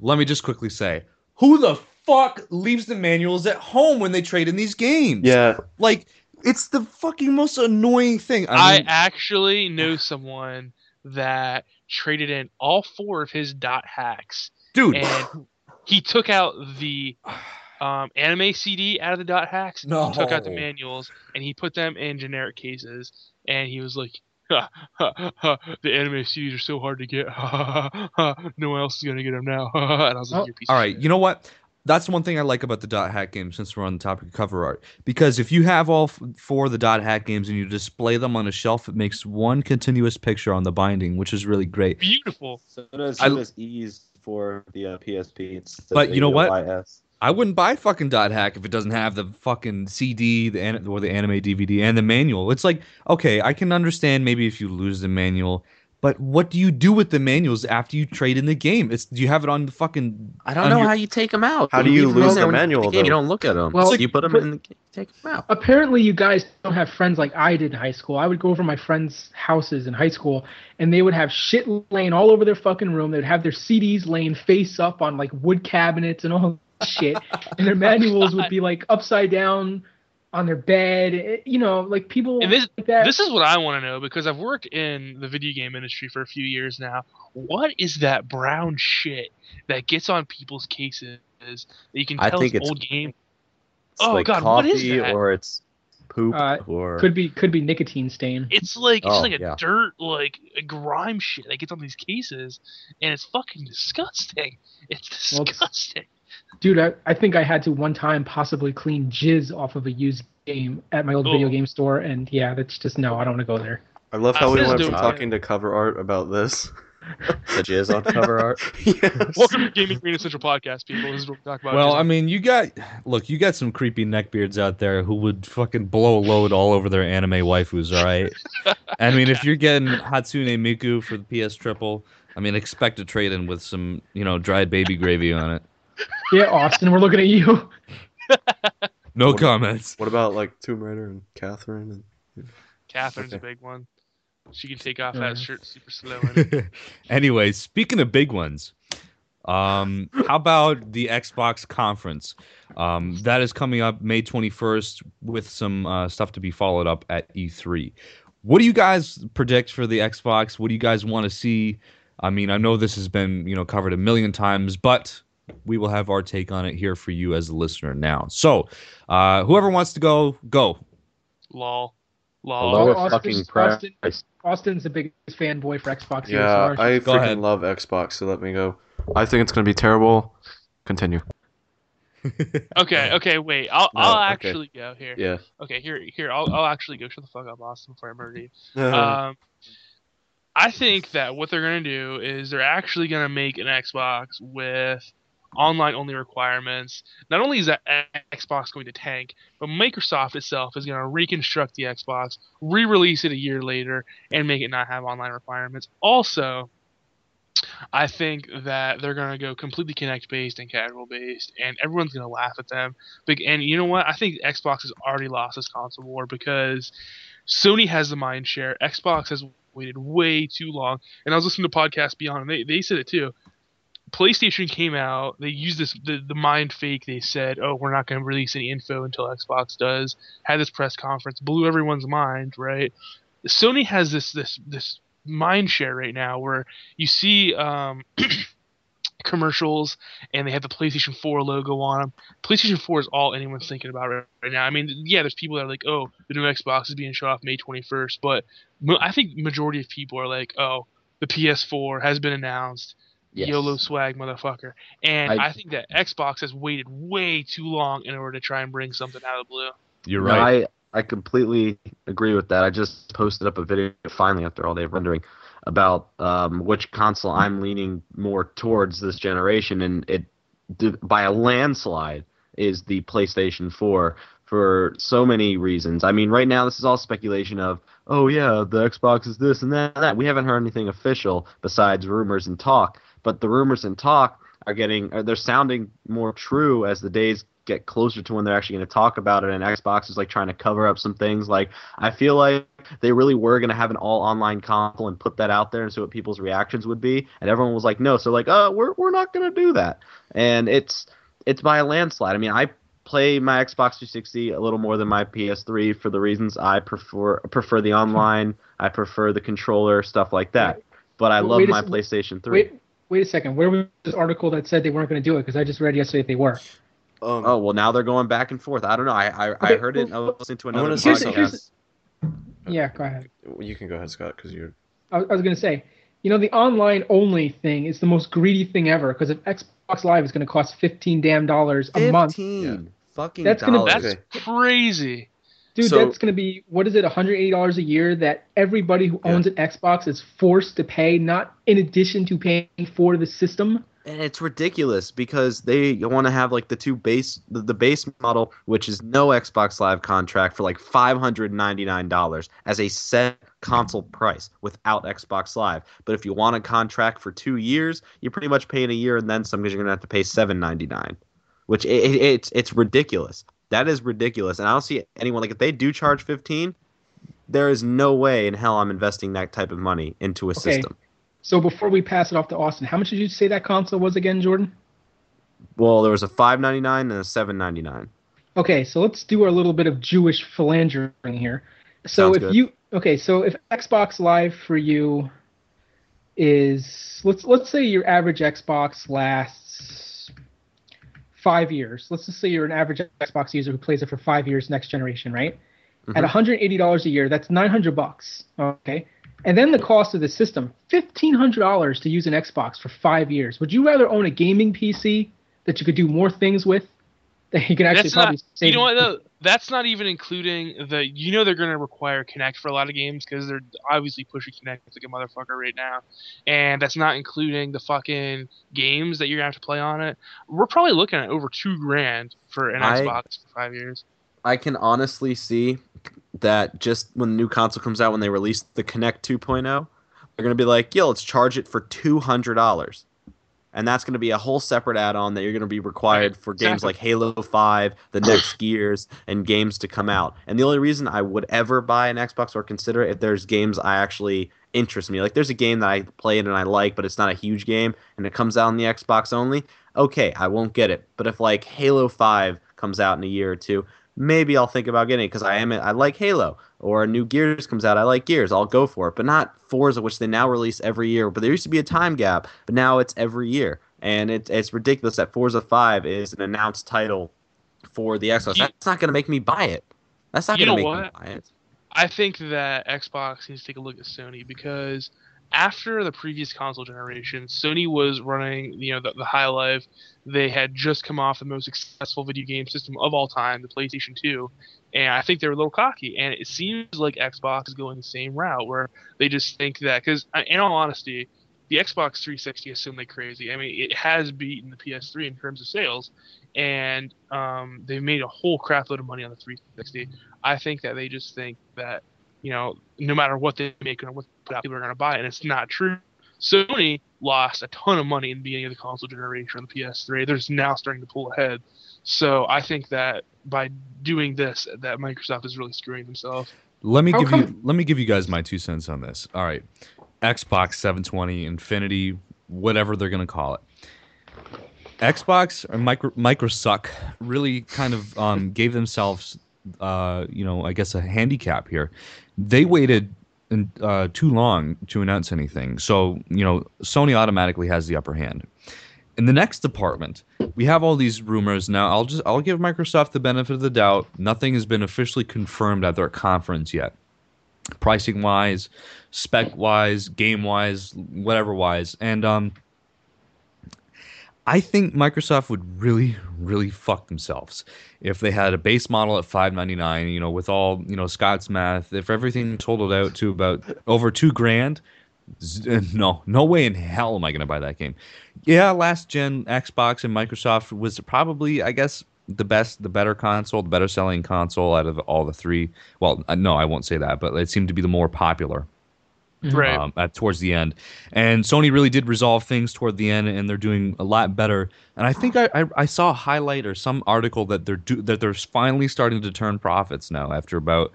let me just quickly say, who the fuck leaves the manuals at home when they trade in these games? yeah, like it's the fucking most annoying thing. I I, actually know someone that traded in all four of his dot hacks dude, and he took out the (sighs) um, anime CD out of the dot hacks. No. He took out the manuals and he put them in generic cases. And he was like, ha, ha, ha, "The anime CDs are so hard to get. Ha, ha, ha, ha, no one else is gonna get them now." (laughs) and I was like, Oh, "You're a piece all right. shit." You know what? That's one thing I like about the dot hack game. Since we're on the topic of cover art, because if you have all f- four of the dot hack games and you display them on a shelf, it makes one continuous picture on the binding, which is really great. Beautiful. So does, I- so does ease for the uh, PSP. It's But you know what? I wouldn't buy fucking dot hack if it doesn't have the fucking CD, the an- or the anime DVD and the manual. It's like, okay, I can understand maybe if you lose the manual, but what do you do with the manuals after you trade in the game? It's do you have it on the fucking? I don't know your- how you take them out. How do you leave 'em lose there the when you play manual, game. You don't look at them. Well, you put them but- in the game, take them out. apparently you guys don't have friends like I did in high school. I would go over my friends' houses in high school and they would have shit laying all over their fucking room. They'd have their CDs laying face up on like wood cabinets and all (laughs) shit. And their manuals would be like upside down on their bed. It- you know, like people And this- like that. This is what I want to know because I've worked in the video game industry for a few years now. What is that brown shit that gets on people's cases that you can I tell think it's it's- old game? It's Oh, like God, what is coffee that? or it's poop Uh, or could be could be nicotine stain. It's like it's Oh, like a yeah. dirt like a grime shit that gets on these cases, and it's fucking disgusting. It's Well, it's- disgusting. Dude, I, I think I had to one time possibly clean jizz off of a used game at my old video game store, and yeah, that's just no, I don't want to go there. I love I how we was went from talking to cover art about this. (laughs) the jizz on cover art. (laughs) yes. Welcome to Gaming Arena Central Podcast, people. This is what we talk about. Well, Just- I mean, you got look, you got some creepy neckbeards out there who would fucking blow a load all over their anime waifus. All right. (laughs) I mean, if you're getting Hatsune Miku for the PS Triple, I mean, expect a trade in with some, you know, dried baby gravy on it. Yeah, Austin, we're looking at you. (laughs) No What- comments. What about like Tomb Raider and Catherine? And... Catherine's a big one. She can take off Yeah. that shirt super slow. And (laughs) anyway, speaking of big ones, um, how about the Xbox conference? Um, that is coming up May 21st with some uh, stuff to be followed up at E3. What do you guys predict for the Xbox? What do you guys want to see? I mean, I know this has been you know covered a million times, but we will have our take on it here for you as a listener now. So, uh, whoever wants to go, go. lol, A lol. lower Austin- fucking price. Austin- Austin's the biggest fanboy for Xbox. here, Yeah, so I Go freaking ahead. love Xbox, so let me go. I think it's gonna be terrible. Continue. (laughs) Okay, okay, wait. I'll No, I'll okay. actually go here. Yeah. Okay, here here I'll I'll actually go. Shut the fuck up, Austin, before I murder you. (laughs) Um, I think that what they're gonna do is they're actually gonna make an Xbox with online only requirements. Not only is that Xbox going to tank, but Microsoft itself is gonna reconstruct the Xbox, re-release it a year later, and make it not have online requirements. Also, I think that they're gonna go completely Kinect based and casual based, and everyone's gonna laugh at them. And you know what? I think Xbox has already lost this console war because Sony has the mind share. Xbox has waited way too long. And I was listening to podcast Beyond, and they, they said it too. PlayStation came out. They used this the, the mind fake. They said, "Oh, we're not going to release any info until Xbox does." Had this press conference, blew everyone's mind. Right? Sony has this this this mind share right now where you see um, (clears throat) commercials and they have the PlayStation 4 logo on them. PlayStation 4 is all anyone's thinking about right, right now. I mean, yeah, there's people that are like, "Oh, the new Xbox is being shown off May 21st," but I think majority of people are like, "Oh, the PS4 has been announced." Yes. YOLO swag, motherfucker. And I, I- think that Xbox has waited way too long in order to try and bring something out of the blue. You're No, right. I, I completely agree with that. I just posted up a video finally after all day of rendering about um, which console I'm leaning more towards this generation, and it by a landslide is the PlayStation 4 for so many reasons. I mean, right now this is all speculation of, oh yeah, the Xbox is this and that. And that. We haven't heard anything official besides rumors and talk, but the rumors and talk are getting they're sounding more true as the days get closer to when they're actually going to talk about it and Xbox is like trying to cover up some things. Like I feel like they really were going to have an all online console and put that out there and see what people's reactions would be and everyone was like no. So like uh we're we're not going to do that. And it's it's by a landslide. I mean I play my Xbox 360 a little more than my PS3 for the reasons I prefer prefer the online I prefer the controller stuff like that. But I love my PlayStation 3 Wait, wait a second. Where was this article that said they weren't going to do it? Because I just read yesterday that they were. Um, Oh well, now they're going back and forth. I don't know. I I, I Okay, heard it. I well, was listening to I another wanna say Here's- podcast. here's- Yeah, go ahead. you can go ahead, Scott, because you're. I, I was going to say, you know, the online only thing is the most greedy thing ever. Because if Xbox Live is going to cost fifteen damn dollars a month, Fifteen fucking That's gonna- dollars. That's Okay. crazy. Dude, So- that's going to be what is it, one hundred eighty dollars a year that everybody who Yeah. owns an Xbox is forced to pay, not in addition to paying for the system. and it's ridiculous because they want to have like the two base the, the base model which is no xbox live contract for like $599 as a set console price without xbox live but if you want a contract for two years you're pretty much paying a year and then some because you're going to have to pay 799 which it, it, it's it's ridiculous that is ridiculous and i don't see anyone like if they do charge 15 there is no way in hell i'm investing that type of money into a Okay. system So before we pass it off to Austin, how much did you say that console was again, Jordan? well there was a 599 and a 799 Okay, so let's do our little bit of Jewish philandering here. So Sounds if good. you okay, so if Xbox Live for you is let's let's say your average Xbox lasts five years. Let's just say you're an average Xbox user who plays it for five years next generation, right? At Mhm. $180 a year, that's 900 bucks. Okay. And then the cost of the system, $1,500 to use an Xbox for five years. Would you rather own a gaming PC that you could do more things with? That you can actually That's probably not. save You know what? Though? That's not even including the. You know they're going to require Kinect for a lot of games because they're obviously pushing Kinect like a motherfucker right now, and that's not including the fucking games that you're gonna have to play on it. We're probably looking at over two grand for an I- Xbox for five years. I can honestly see that just when the new console comes out, when they release the Kinect 2.0, they're going to be like, yo, let's charge it for $200. And that's going to be a whole separate add on that you're going to be required for games exactly. like Halo 5, the (clears throat) next Gears, and games to come out. And the only reason I would ever buy an Xbox or consider it if there's games I actually interest me. Like there's a game that I played and I like, but it's not a huge game, and it comes out on the Xbox only. Okay, I won't get it. But if like Halo 5 comes out in a year or two, maybe I'll think about getting it because I am I like Halo or a new Gears comes out. I like Gears. I'll go for it, but not Forza, which they now release every year. But there used to be a time gap, but now it's every year, and it's it's ridiculous that Forza Five is an announced title for the Xbox. You- That's not going to make me buy it. That's not going to make me buy it. I think that Xbox needs to take a look at Sony because after the previous console generation, Sony was running, you know, the, the High Life. They had just come off the most successful video game system of all time, the PlayStation 2, and I think they were a little cocky. And it seems like Xbox is going the same route, where they just think that, because in all honesty, the Xbox 360 is certainly crazy. I mean, it has beaten the PS3 in terms of sales, and um, they've made a whole crap load of money on the 360. I think that they just think that you know no matter what they make or what people are going to buy, it, and it's not true. Sony lost a ton of money in the beginning of the console generation on the PS3. They're just now starting to pull ahead. So I think that by doing this, that Microsoft is really screwing themselves. Let me How give you let me give you guys my two cents on this. All right. Xbox 720, Infinity, whatever they're gonna call it. Xbox or micro Microsuck really kind of um, gave themselves uh, you know, I guess a handicap here. They waited uh, too long to announce anything. So, you know, Sony automatically has the upper hand. In the next department, we have all these rumors now. I'll just I'll give Microsoft the benefit of the doubt. Nothing has been officially confirmed at their conference yet. Pricing wise, spec wise, game wise, whatever wise. And um I think Microsoft would really, really fuck themselves if they had a base model at five ninety nine. You know, with all you know Scott's math, if everything totaled out to about over two grand, (laughs) no, no way in hell am I going to buy that game. Yeah, last gen Xbox and Microsoft was probably, I guess, the best, the better console, the better selling console out of all the three. Well, uh, no, I won't say that, but it seemed to be the more popular. Right. um, at towards the end. And Sony really did resolve things toward the end, and they're doing a lot better. And I think I, I, I saw a highlight or some article that they're do, that they're finally starting to turn profits now after about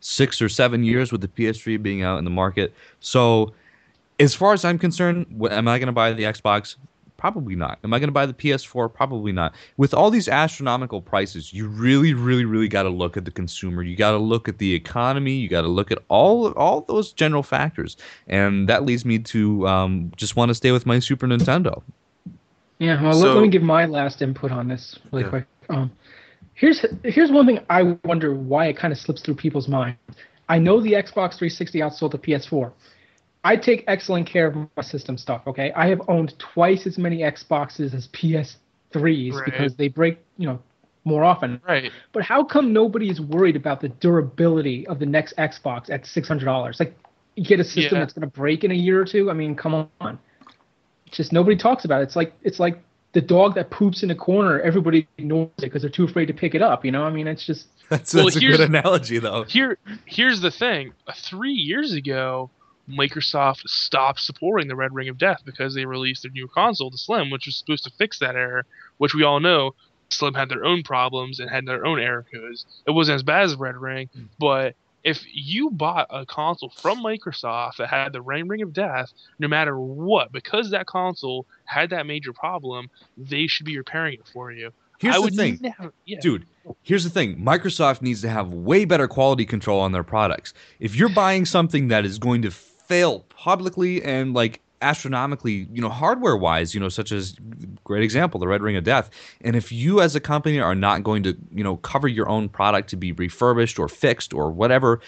six or seven years with the PS3 being out in the market. So, as far as I'm concerned, am I going to buy the Xbox? Probably not. Am I going to buy the PS4? Probably not. With all these astronomical prices, you really, really, really got to look at the consumer. You got to look at the economy. You got to look at all all those general factors, and that leads me to um, just want to stay with my Super Nintendo. Yeah, well, So- let, let me give my last input on this really Yeah. quick. Um, here's here's one thing I wonder why it kind of slips through people's mind. I know the Xbox 360 outsold the PS4. I take excellent care of my system stuff. Okay, I have owned twice as many Xboxes as PS3s Right. because they break, you know, more often. Right. But how come nobody is worried about the durability of the next Xbox at six hundred dollars? Like, you get a system Yeah. that's going to break in a year or two. I mean, come on. just nobody talks about it. It's like it's like the dog that poops in a corner. Everybody ignores it because they're too afraid to pick it up. You know, I mean, it's just That's, Well, that's a here's- good analogy, though. Here, here's the thing. Uh, Three years ago, Microsoft stopped supporting the Red Ring of Death because they released their new console, the Slim, which was supposed to fix that error. Which we all know, Slim had their own problems and had their own error codes. It wasn't as bad as Red Ring, hmm. but if you bought a console from Microsoft that had the Red Ring of Death, no matter what, because that console had that major problem, they should be repairing it for you. Here's I the would thing. never, yeah. Dude, here's the thing. Microsoft needs to have way better quality control on their products. If you're buying something that is going to fail publicly and like astronomically, you know, hardware wise, you know, such as great example, the Red Ring of Death, and if you as a company are not going to, you know, cover your own product to be refurbished or fixed or whatever,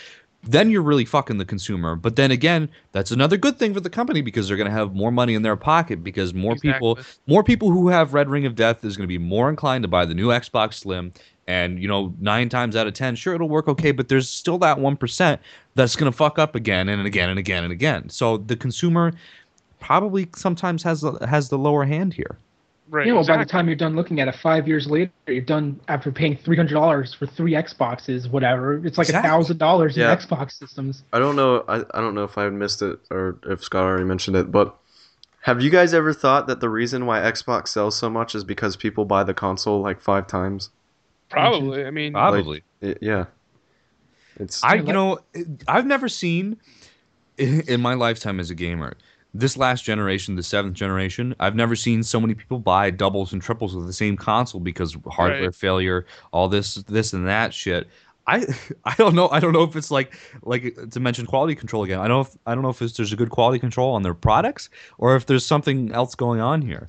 then you're really fucking the consumer. But then again, that's another good thing for the company because they're going to have more money in their pocket because more people more people who have Red Ring of Death is going to be more inclined to buy the new Xbox Slim. And you know, nine times out of ten, sure it'll work okay, but there's still that one percent that's going to fuck up again and again and again and again. So the consumer probably sometimes has the, has the lower hand here. Right. you know, by the time you're done looking at it, five years later, you're done after paying three hundred dollars for three Xboxes, whatever. It's like a thousand dollars in Yeah. Xbox systems. I don't know. I, I don't know if I missed it or if Scott already mentioned it, but have you guys ever thought that the reason why Xbox sells so much is because people buy the console like five times? Probably. I mean, Probably. I- yeah. It's I, you know, I've never seen in, (laughs) in my lifetime as a gamer, this last generation, the seventh generation, I've never seen so many people buy doubles and triples with the same console because hardware Right. failure, all this, this and that shit. I, (laughs) I don't know. I don't know if it's like, like to mention quality control again. I don't, know if, I don't know if it's, there's a good quality control on their products or if there's something else going on here.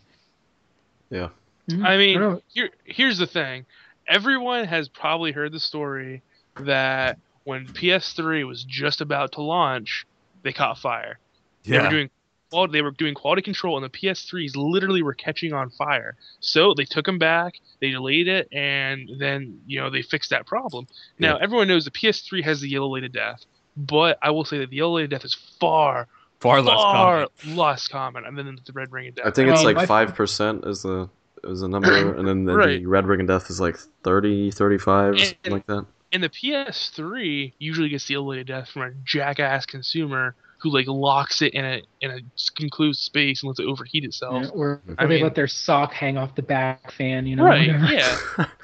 yeah. Mhm. I mean, don't here here's the thing. Everyone has probably heard the story that when PS3 was just about to launch, they caught fire. They were doing well, they were doing quality control and the PS3s literally were catching on fire. So they took them back, they delayed it, and then you know they fixed that problem. Now everyone knows the PS3 has the yellow light of death, but I will say that the yellow light of death is far, far less common. less common than the red ring of death. I think I it's mean, like five percent is the is a number, (clears throat) and then the, Right. the Red Ring of Death is like 30, 35, And- something like that. and the PS3 usually gets the elated death from a jackass consumer who like locks it in a in a enclosed space and lets it overheat itself. Yeah, or, or I they mean- let their sock hang off the back fan, you know. right? (laughs) Yeah. (laughs)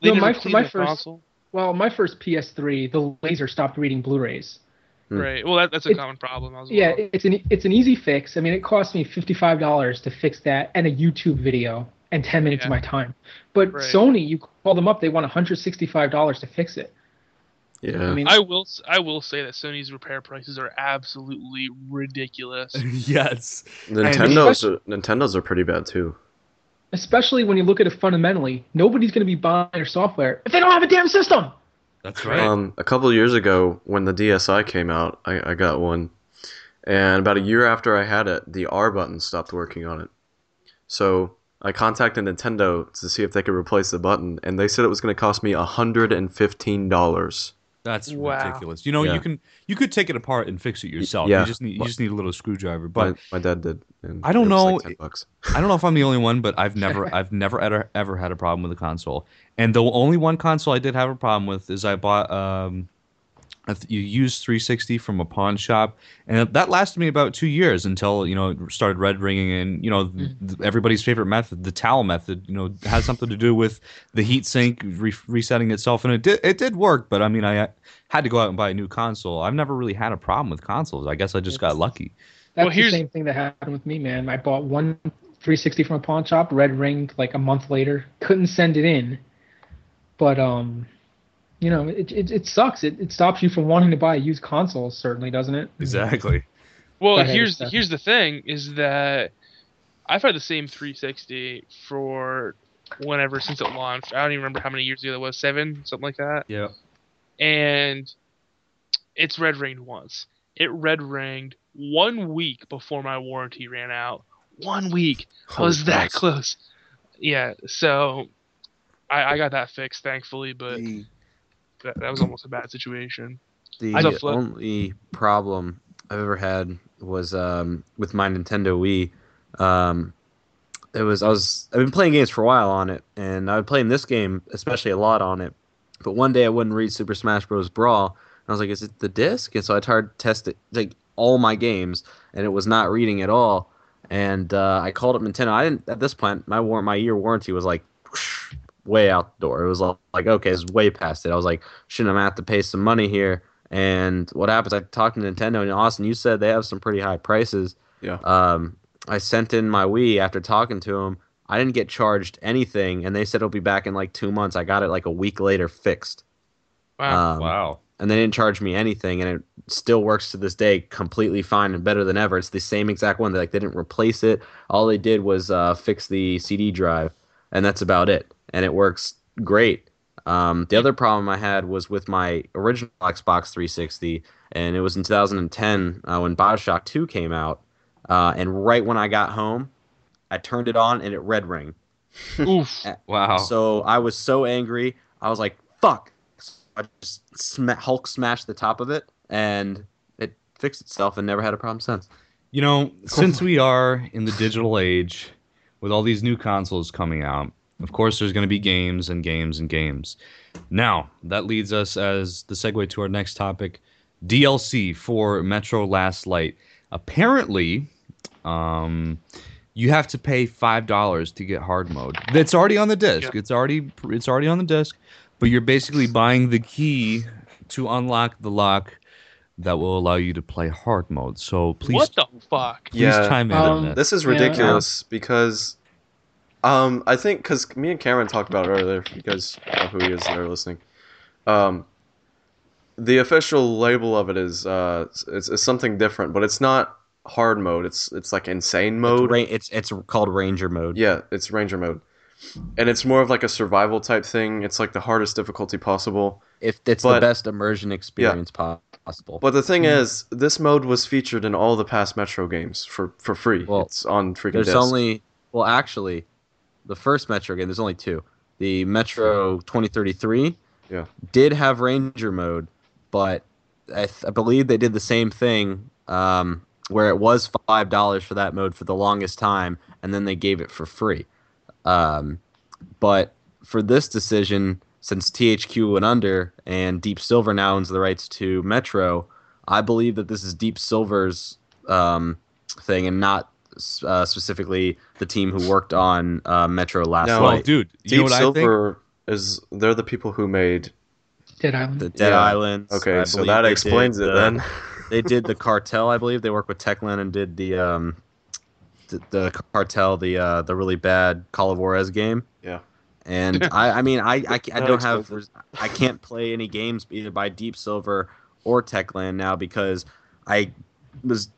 No, my- my first- console. Well, my first PS3, the laser stopped reading Blu-rays. Hmm. Right. Well, that, that's a It- common problem as well. Yeah, it's an it's an easy fix. I mean, it cost me fifty-five dollars to fix that and a YouTube video and ten minutes of my time. But Right. Sony, you call them up, they want one hundred sixty-five dollars to fix it. Yeah. I mean, I will s- I will say that Sony's repair prices are absolutely ridiculous. (laughs) yes. Nintendo's are, Nintendo's are pretty bad too. especially when you look at it fundamentally, nobody's going to be buying their software if they don't have a damn system. That's right. Um, a couple of years ago, when the DSi came out, I, I got one, and about a year after I had it, the R button stopped working on it. So I contacted Nintendo to see if they could replace the button, and they said it was going to cost me hundred and fifteen dollars. That's Wow. ridiculous. You know, Yeah. you can you could take it apart and fix it yourself. yeah. You just need you just need a little screwdriver. But But my, my dad did. And I don't it was know- Like 10 bucks. (laughs) I don't know if I'm the only one, but I've never (laughs) I've never ever ever had a problem with a console. And the only one console I did have a problem with is I bought um a th- you used 360 from a pawn shop, and that lasted me about two years until you know it started red ringing, and you know th- th- everybody's favorite method, the towel method, you know, has something to do with the heat sink re- resetting itself, and it did it did work, but I mean I had to go out and buy a new console. I've never really had a problem with consoles. I guess I just got lucky. That's Well, the same thing that happened with me, man. I bought one 360 from a pawn shop, red ringed like a month later. Couldn't send it in, but um, you know, it it, it sucks. It it stops you from wanting to buy a used console, certainly, doesn't it? Exactly. Well, Go here's Steph. here's the thing is that I've had the same 360 for whenever since it launched. I don't even remember how many years ago that was, seven, something like that. Yeah. And it's red ringed once. It red ringed one week before my warranty ran out. One week. I was that smokes. close. Yeah, so I, I got that fixed, thankfully, but The, that, that was almost a bad situation. the I don't flip. only problem I've ever had was um, with my Nintendo Wii. Um, it was I was I've been playing games for a while on it, and I've been playing this game especially a lot on it. But one day I wouldn't read Super Smash Bros. Brawl, and I was like, "Is it the disc?" And so I tried to test it like all my games, and it was not reading at all. And uh, I called up Nintendo. I didn't at this point. My war my year warranty was like way out the door. It was like okay, it's way past it. I was like, shouldn't I have to pay some money here? And what happens? I talked to Nintendo and Austin. You said they have some pretty high prices. Yeah. Um, I sent in my Wii after talking to them. I didn't get charged anything, and they said it'll be back in like two months. I got it like a week later fixed. Wow. Um, wow. And they didn't charge me anything, and it still works to this day completely fine and better than ever. It's the same exact one. They like they didn't replace it. All they did was uh, fix the CD drive, and that's about it. And it works great. Um, the other problem I had was with my original Xbox 360, and it was in 2010 uh, when Bioshock 2 came out. Uh, and right when I got home, I turned it on and it red ring. (laughs) Oof. Wow. So I was so angry. I was like, "Fuck!" So I just sma- Hulk smashed the top of it, and it fixed itself, and never had a problem since. You know, since we are in the digital age with all these new consoles coming out, of course there's going to be games and games and games. Now, that leads us as the segue to our next topic DLC for Metro Last Light. Apparently, um, you have to pay $5 to get hard mode. That's already on the disc. Yeah. It's already it's already on the disc, but you're basically buying the key to unlock the lock that will allow you to play hard mode. So please what the fuck? Please Yeah. chime in Um, on that. This is Yeah. ridiculous because, um, I think because me and Cameron talked about it earlier. If you guys know who he is that are listening, um, the official label of it is uh, it's, it's something different, but it's not hard mode. It's it's like insane mode. It's, ra- it's it's called Ranger mode. Yeah, it's Ranger mode, and it's more of like a survival type thing. It's like the hardest difficulty possible. If it's But- the best immersion experience po- possible. But the thing Hmm. is, this mode was featured in all the past Metro games for for free. Well, it's on freaking There's disc. only well, actually, the first Metro game. There's only two. The Metro 2033. Yeah. Did have Ranger mode, but I, th- I believe they did the same thing, um, where it was five dollars for that mode for the longest time, and then they gave it for free. Um, but for this decision, since THQ went under and Deep Silver now owns the rights to Metro, I believe that this is Deep Silver's um, thing and not uh, specifically the team who worked on uh, Metro last No. well, night. dude, you Deep know what I think? Silver is they're the people who made. Dead Island. The Dead Yeah. Islands. Okay, I so that explains it the- then. (laughs) they did the cartel, I believe. They worked with Techland and did the um, the, the cartel, the uh, the really bad Call of Juarez game. Yeah. And (laughs) I, I mean, I, I, I don't have, I can't play any games either by Deep Silver or Techland now because I was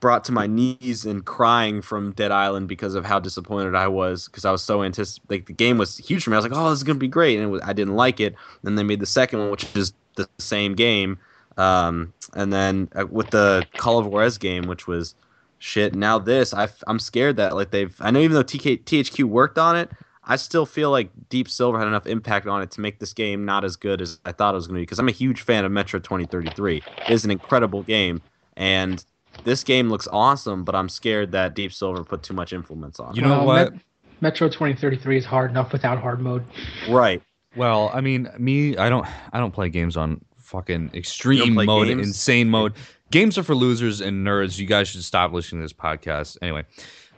brought to my knees and crying from Dead Island because of how disappointed I was because I was so anticipated. Like the game was huge for me. I was like, oh, this is gonna be great, and it was, I didn't like it. Then they made the second one, which is the same game. Um, and then uh, with the Call of Juarez game, which was shit. Now this, I, I'm scared that like they've. I know even though TK, THQ worked on it, I still feel like Deep Silver had enough impact on it to make this game not as good as I thought it was going to be. Because I'm a huge fan of Metro 2033. It is an incredible game, and this game looks awesome. But I'm scared that Deep Silver put too much influence on. You it. know Well, what? Met- Metro 2033 is hard enough without hard mode. right? Well, I mean, me, I don't, I don't play games on fucking extreme mode, games? insane mode. Games are for losers and nerds. You guys should stop listening to this podcast. Anyway,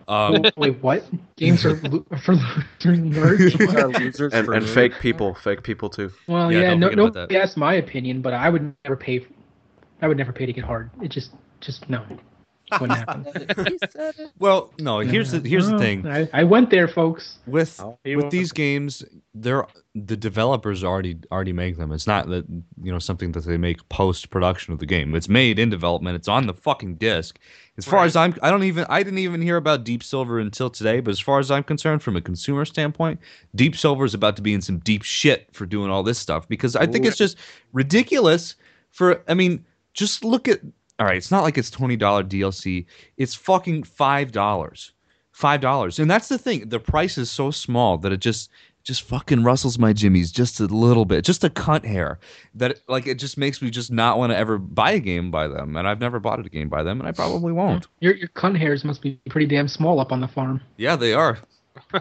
um, Wait, what? Games are lo- (laughs) for nerds? Losers and for and fake people, fake people too. well, Yeah, yeah, don't no, forget about nobody that. asked my opinion, but I would never pay. I would never pay to get hard. It just, just no, wouldn't (laughs) happen. well, no. Here's the here's the thing I, I went there, folks. with Oh, with these games. They're the developers already already make them. It's not that you know something that they make post production of the game. It's made in development. It's on the fucking disc. As far Right. as I'm, I don't even I didn't even hear about Deep Silver until today. But as far as I'm concerned, from a consumer standpoint, Deep Silver is about to be in some deep shit for doing all this stuff because I think Ooh. it's just ridiculous. For I mean, just look at. All right, it's not like it's twenty dollar DLC. It's fucking five dollars, five dollars, and that's the thing. The price is so small that it just just fucking rustles my jimmies just a little bit, just a cunt hair. That like it just makes me just not want to ever buy a game by them, and I've never bought a game by them, and I probably won't. Your your cunt hairs must be pretty damn small up on the farm. Yeah, they are.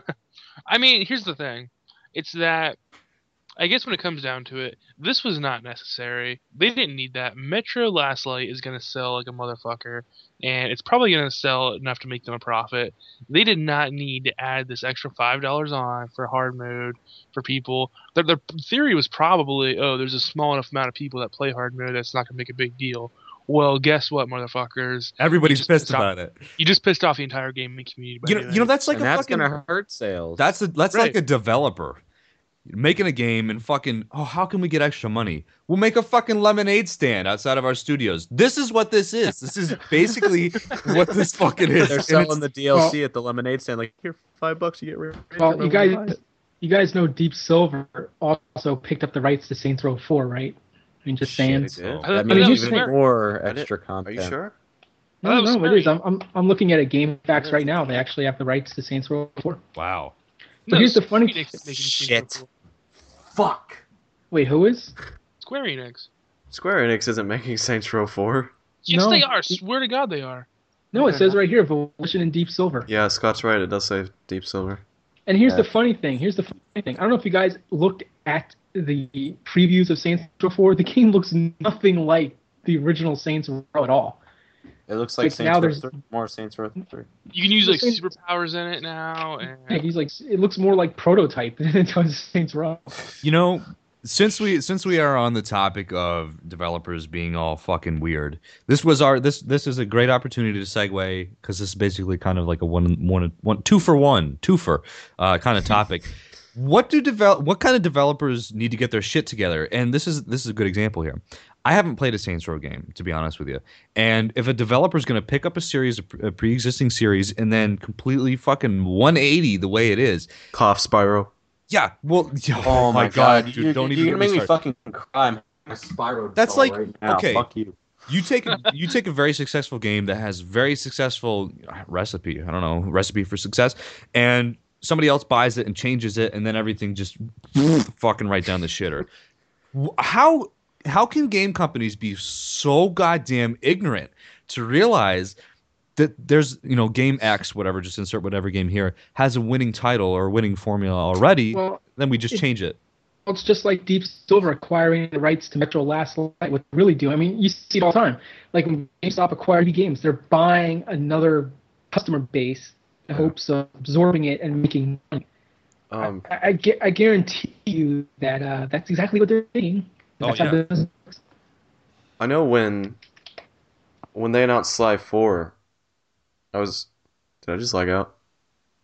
(laughs) I mean, here's the thing. It's that I guess when it comes down to it, this was not necessary. They didn't need that. Metro Last Light is gonna sell like a motherfucker, and it's probably gonna sell enough to make them a profit. They did not need to add this extra five dollars on for hard mode for people. Their, their theory was probably, oh, there's a small enough amount of people that play hard mode that's not gonna make a big deal. Well, guess what, motherfuckers? Everybody's just pissed stop- about it. You just pissed off the entire gaming community. By You know, you know that's like and a that's fucking. gonna hurt sales. That's a that's Right. like a developer making a game and fucking oh how can we get extra money? We'll make a fucking lemonade stand outside of our studios. This is what this is. This is basically (laughs) what this fucking is. They're selling it's- the DLC at the lemonade stand. Like here, five bucks, you get rid. Well, you guys, you guys know Deep Silver also picked up the rights to Saints Row 4, right? I mean, just saying. They? I- I mean, means he's even saying- more extra didn't- Are you sure? No, no, it very- is. I'm, I'm, I'm looking at a GameFAQs right now. They actually have the rights to Saints Row 4. wow. But here's the funny- Enix is making Shit. Saints Row Fuck. Wait, who is? Square Enix. Square Enix isn't making Saints Row 4. Yes, No. they are. Swear to God, they are. No, it says right here, Volition and Deep Silver. Yeah, Scott's right. It does say Deep Silver. And here's Yeah. the funny thing. Here's the funny thing. I don't know if you guys looked at the previews of Saints Row 4. The game looks nothing like the original Saints Row at all. It looks like Like, Saints now there's- 3, more Saints Row 3. You can use like Saints- superpowers in it now. Yeah, And he's like, it looks more like Prototype (laughs) than it does Saints Row. You know, since we since we are on the topic of developers being all fucking weird, this was our this this is a great opportunity to segue because this is basically kind of like a one one one two for one two for uh, kind of topic. (laughs) What do develop? What kind of developers need to get their shit together? And this is this is a good example here. I haven't played a Saints Row game to be honest with you. And if a developer is going to pick up a series, a pre-existing series, and then completely fucking 180 the way it is, Cough Spyro. yeah, well, (laughs) yeah, Oh my god, dude, you, don't you're even gonna make me start. fucking cry. My Spyro That's like- right now. okay. Fuck you. you take a, you take a very successful game that has very successful uh, recipe i don't know recipe for success and somebody else buys it and changes it and then everything just (laughs) fucking right down the shitter how how can game companies be so goddamn ignorant to realize that there's you know game x whatever just insert whatever game here has a winning title or a winning formula already Well, then we just it- change it it's just like Deep Silver acquiring the rights to Metro Last Light. What they really do? I mean, you see it all the time. Like when GameStop acquired games, they're buying another customer base in hopes of absorbing it and making money. Um, I, I, I guarantee you that uh, that's exactly what they're doing. Oh, yeah. I know when when they announced Sly 4, I was. Did I just lag out?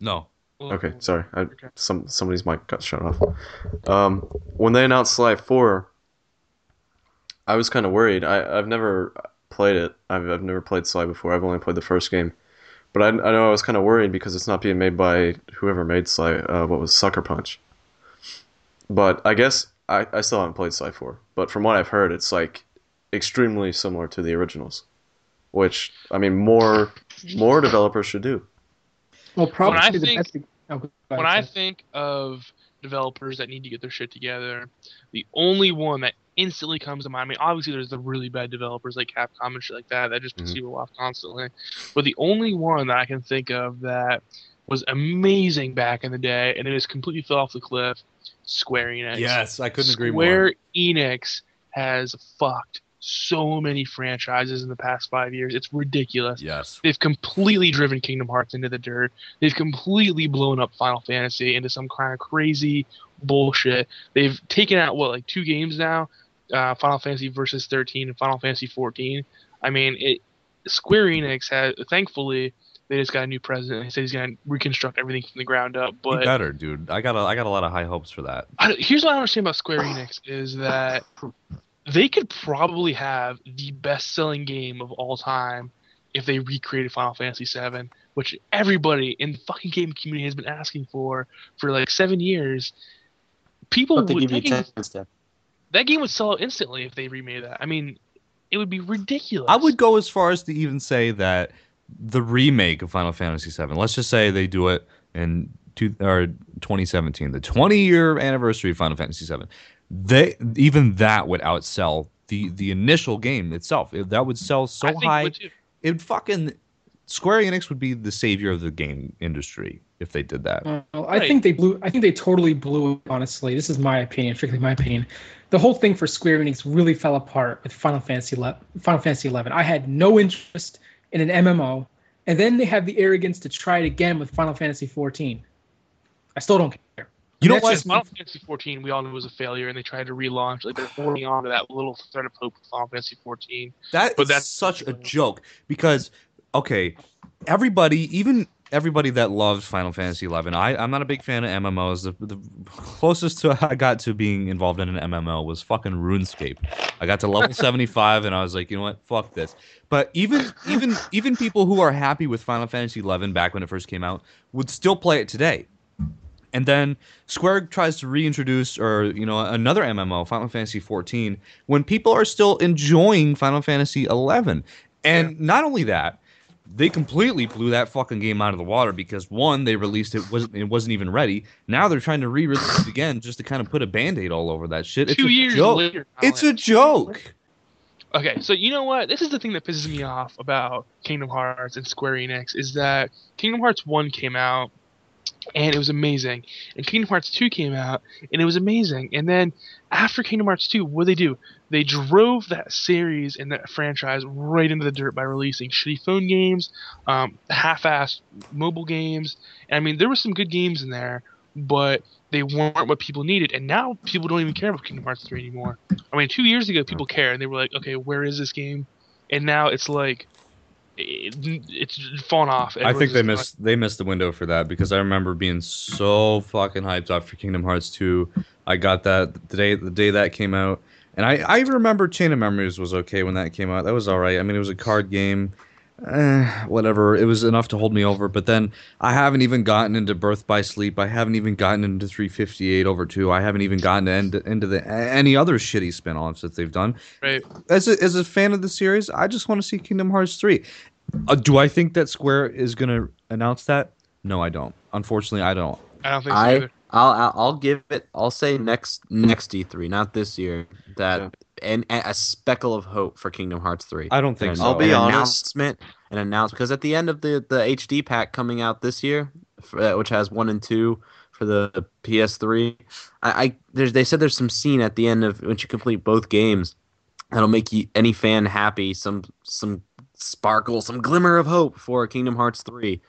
no Okay, sorry. I, some somebody's mic got shut off. Um, when they announced Sly Four, I was kind of worried. I I've never played it. I've I've never played Sly before. I've only played the first game, but I I know I was kind of worried because it's not being made by whoever made Sly. Uh, what was Sucker Punch? But I guess I I still haven't played Sly Four. But from what I've heard, it's like extremely similar to the originals, which I mean more more developers should do. Well, probably when I think- best. Oh, go ahead, when I think of developers that need to get their shit together, the only one that instantly comes to mind. I mean, obviously there's the really bad developers like Capcom and shit like that that just piss Mhm. people off constantly. But the only one that I can think of that was amazing back in the day and it has completely fell off the cliff, Square Enix. yes i couldn't agree with Square more Enix has fucked so many franchises in the past five years. It's ridiculous. yes They've completely driven Kingdom Hearts into the dirt. They've completely blown up Final Fantasy into some kind of crazy bullshit. They've taken out what like two games now, uh, Final Fantasy versus 13 and Final Fantasy 14. I mean, it. Square Enix has thankfully they just got a new president. He said he's gonna reconstruct everything from the ground up. Be But better dude i got a, i got a lot of high hopes for that I, here's what I understand about Square Enix is that they could probably have the best-selling game of all time if they recreated Final Fantasy VII, which everybody in the fucking game community has been asking for for like seven years. People would, give you that, game, ten step. that game would sell out instantly if they remade that. I mean, it would be ridiculous. I would go as far as to even say that the remake of Final Fantasy VII. Let's just say they do it in two, or 2017, the 20 year anniversary of Final Fantasy VII, they even that would outsell the the initial game itself. It- that would sell so I think high. would. It fucking Square Enix would be the savior of the game industry if they did that. Well, I Right. think they blew. I think they totally blew. Honestly, this is my opinion, strictly my opinion. The whole thing for Square Enix really fell apart with Final Fantasy Le- Final Fantasy 11. I had no interest in an MMO, and then they have the arrogance to try it again with Final Fantasy 14. I still don't care. You know That's what? just Final Fantasy 14, we all knew was a failure, and they tried to relaunch. Like they're holding on to that little thread of hope with Final Fantasy 14. That But is that's- such a joke because okay, everybody, even everybody that loves Final Fantasy 11, I I'm not a big fan of MMOs. The, the closest to (laughs) I got to being involved in an MMO was fucking RuneScape. I got to level (laughs) 75 and I was like, you know what, fuck this. But even even even people who are happy with Final Fantasy 11 back when it first came out would still play it today. And then Square tries to reintroduce, or you know, another MMO, Final Fantasy 14, when people are still enjoying Final Fantasy 11. And not only that, they completely blew that fucking game out of the water because one, they released it wasn't it wasn't even ready. Now they're trying to re-release it again just to kind of put a band-aid all over that shit. It's Two a years joke. later. It's a joke. Okay, so you know what? This is the thing that pisses me off about Kingdom Hearts and Square Enix is that Kingdom Hearts 1 came out and it was amazing. And Kingdom Hearts 2 came out and it was amazing. And then after Kingdom Hearts 2, what did they do? They drove that series and that franchise right into the dirt by releasing shitty phone games, um, half-assed mobile games. And I mean, there were some good games in there, but they weren't what people needed. And now people don't even care about Kingdom Hearts 3 anymore. I mean, two years ago, people cared and they were like, okay, where is this game? And now it's like, it, it's fallen off. I think they missed they missed the window for that because I remember being so fucking hyped up for Kingdom Hearts 2. I got that the day the day that came out. And I, I remember Chain of Memories was okay when that came out. That was all right. I mean, it was a card game. Eh, whatever. It was enough to hold me over. But then I haven't even gotten into Birth by Sleep. I haven't even gotten into 358 over 2. I haven't even gotten into, into the any other shitty spin-offs that they've done. Right. As a, as a fan of the series, I just want to see Kingdom Hearts 3. Uh, do I think that Square is going to announce that? No, I don't. Unfortunately, I don't. I don't think so I either. I'll I'll I'll give it. I'll say next next E3, not this year. That Yeah. and a, a speckle of hope for Kingdom Hearts 3. I don't think An- so. I'll be an honest. announcement, an announcement because at the end of the the HD pack coming out this year, for, uh, which has one and two for the PS3, I, I there's they said there's some scene at the end of once you complete both games that'll make you any fan happy. Some some sparkle, some glimmer of hope for Kingdom Hearts 3.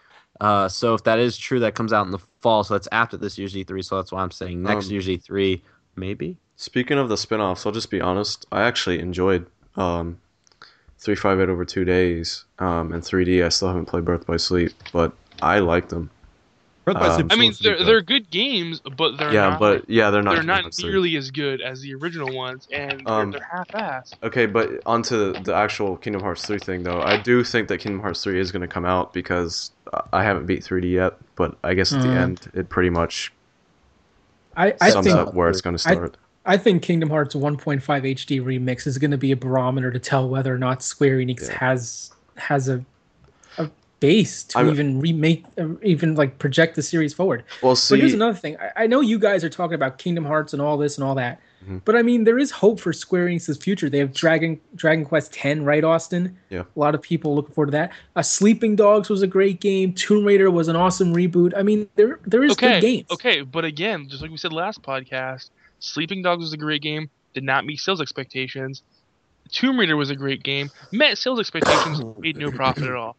Uh, so if that is true, that comes out in the fall. So that's after this year's E3. So that's why I'm saying next Um, year's E3, maybe. Speaking of the spin-offs, I'll just be honest. I actually enjoyed um, 358 over two days um, and 3D. I still haven't played Birth by Sleep, but I like them. Birth by Um, Sleep's I mean, supposed to be they're good. they're good games, but they're yeah, not. but yeah, they're not. they're not nearly as good as the original ones, and they're, Um, they're half-assed. Okay, but onto the actual Kingdom Hearts 3 thing, though. I do think that Kingdom Hearts 3 is going to come out because I haven't beat 3D yet, but I guess at the Mm. end, it pretty much I, I sums think up where it's going to I- start. I think Kingdom Hearts 1.5 HD remix is going to be a barometer to tell whether or not Square Enix Yeah. has has a a base to I'm- even remake, uh, even like project the series forward. well, see, But here's another thing. I, I know you guys are talking about Kingdom Hearts and all this and all that, Mhm. but I mean there is hope for Square Enix's future. They have Dragon Dragon Quest X, right, Austin? Yeah. A lot of people looking forward to that. Uh, Sleeping Dogs was a great game. Tomb Raider was an awesome reboot. I mean there there is Okay, good games. okay, but again, just like we said last podcast, Sleeping Dogs was a great game. Did not meet sales expectations. Tomb Raider was a great game. Met sales expectations. (coughs) made no profit at all.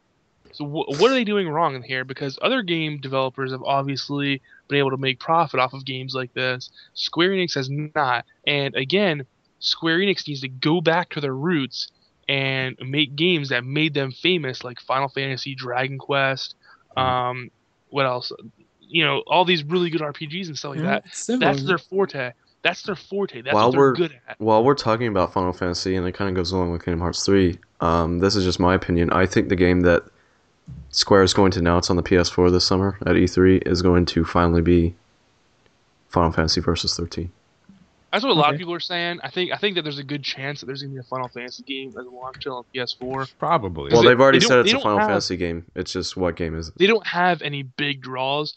So wh- what are they doing wrong in here? Because other game developers have obviously been able to make profit off of games like this. Square Enix has not. And again, Square Enix needs to go back to their roots and make games that made them famous, like Final Fantasy, Dragon Quest, um, what else? You know, all these really good RPGs and stuff like Yeah, that. similar. That's their forte. That's their forte. That's While what they're we're- good at. While we're talking about Final Fantasy, and it kind of goes along with Kingdom Hearts 3, um, this is just my opinion. I think the game that Square is going to announce on the PS4 this summer at E3 is going to finally be Final Fantasy Versus 13. That's what a lot of people are saying. I think I think that there's a good chance that there's gonna be a Final Fantasy game as a launch title on PS4. Probably. Well, they- they've already they said it's a Final have- Fantasy game. It's just what game is it? They don't have any big draws.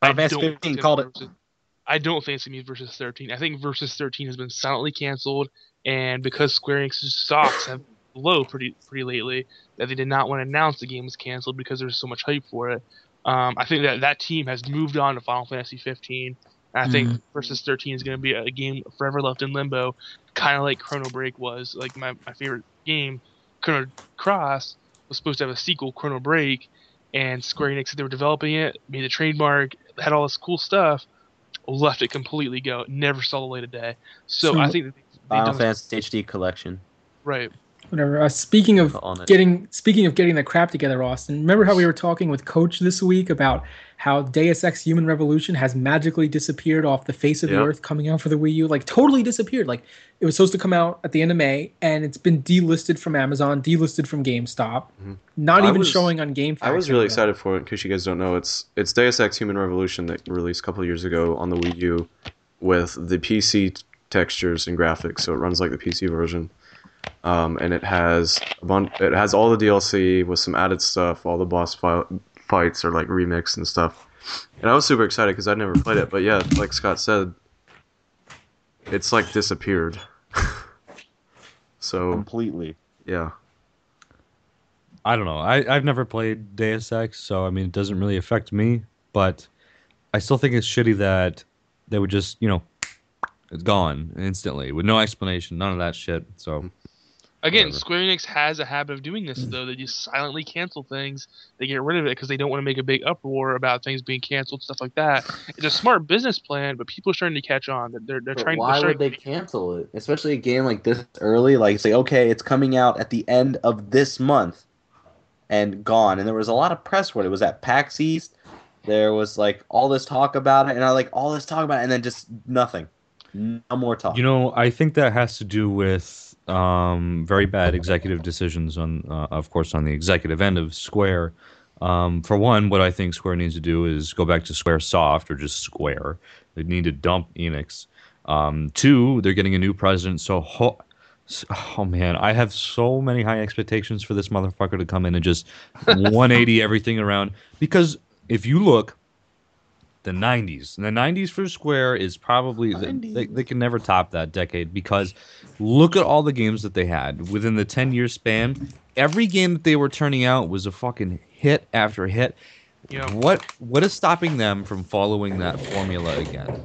Final Fantasy 15 called it. I don't think it's gonna be versus 13. I think versus 13 has been silently canceled, and because Square Enix's stocks have low pretty pretty lately, that they did not want to announce the game was canceled because there's so much hype for it. Um, I think that that team has moved on to Final Fantasy 15. And I think versus 13 is going to be a game forever left in limbo, kind of like Chrono Break was. Like my, my favorite game, Chrono Cross, was supposed to have a sequel, Chrono Break, and Square Enix said they were developing it, made the trademark, had all this cool stuff, left it completely go, never saw the light of day. So, I think that they, they Final Fantasy HD collection right. Whatever. Uh, speaking of getting speaking of getting the crap together, Austin. Remember how we were talking with Coach this week about how Deus Ex: Human Revolution has magically disappeared off the face of Yep. the earth, coming out for the Wii U, like totally disappeared. Like it was supposed to come out at the end of May, and it's been delisted from Amazon, delisted from GameStop, Mhm. not I even was- showing on Game. I was really excited for it. because you guys don't know, it's it's Deus Ex: Human Revolution that released a couple of years ago on the Wii U, with the PC textures and graphics, so it runs like the PC version. Um, and it has a bun- it has all the DLC with some added stuff. All the boss fi- fights are like remixed and stuff. And I was super excited because I'd never played it. But yeah, like Scott said, it's like disappeared. (laughs) so completely. yeah, I don't know. I, I've never played Deus Ex, so I mean, it doesn't really affect me. But I still think it's shitty that they would just, you know, it's gone instantly with no explanation, none of that shit. So Again, Whatever. Square Enix has a habit of doing this mm. though. They just silently cancel things. They get rid of it because they don't want to make a big uproar about things being canceled, stuff like that. It's a smart business plan, but people are starting to catch on. They're they're, they're But trying. why they're would they cancel it? Especially a game like this early, like say, okay, it's coming out at the end of this month, and gone. And there was a lot of press for it. It was at PAX East. There was like all this talk about it, and I like all this talk about it, and then just nothing. No more talk. You know, I think that has to do with um, very bad executive decisions on, uh, of course, on the executive end of Square. Um, for one, what I think Square needs to do is go back to Square Soft or just Square. They need to dump Enix. Um, two, they're getting a new president, so ho- oh man, I have so many high expectations for this motherfucker to come in and just (laughs) 180 everything around. Because if you look, the 90s, the 90s for Square is probably they, they can never top that decade because look at all the games that they had within the 10 year span. Every game that they were turning out was a fucking hit after hit. You know, What what is stopping them from following that formula again?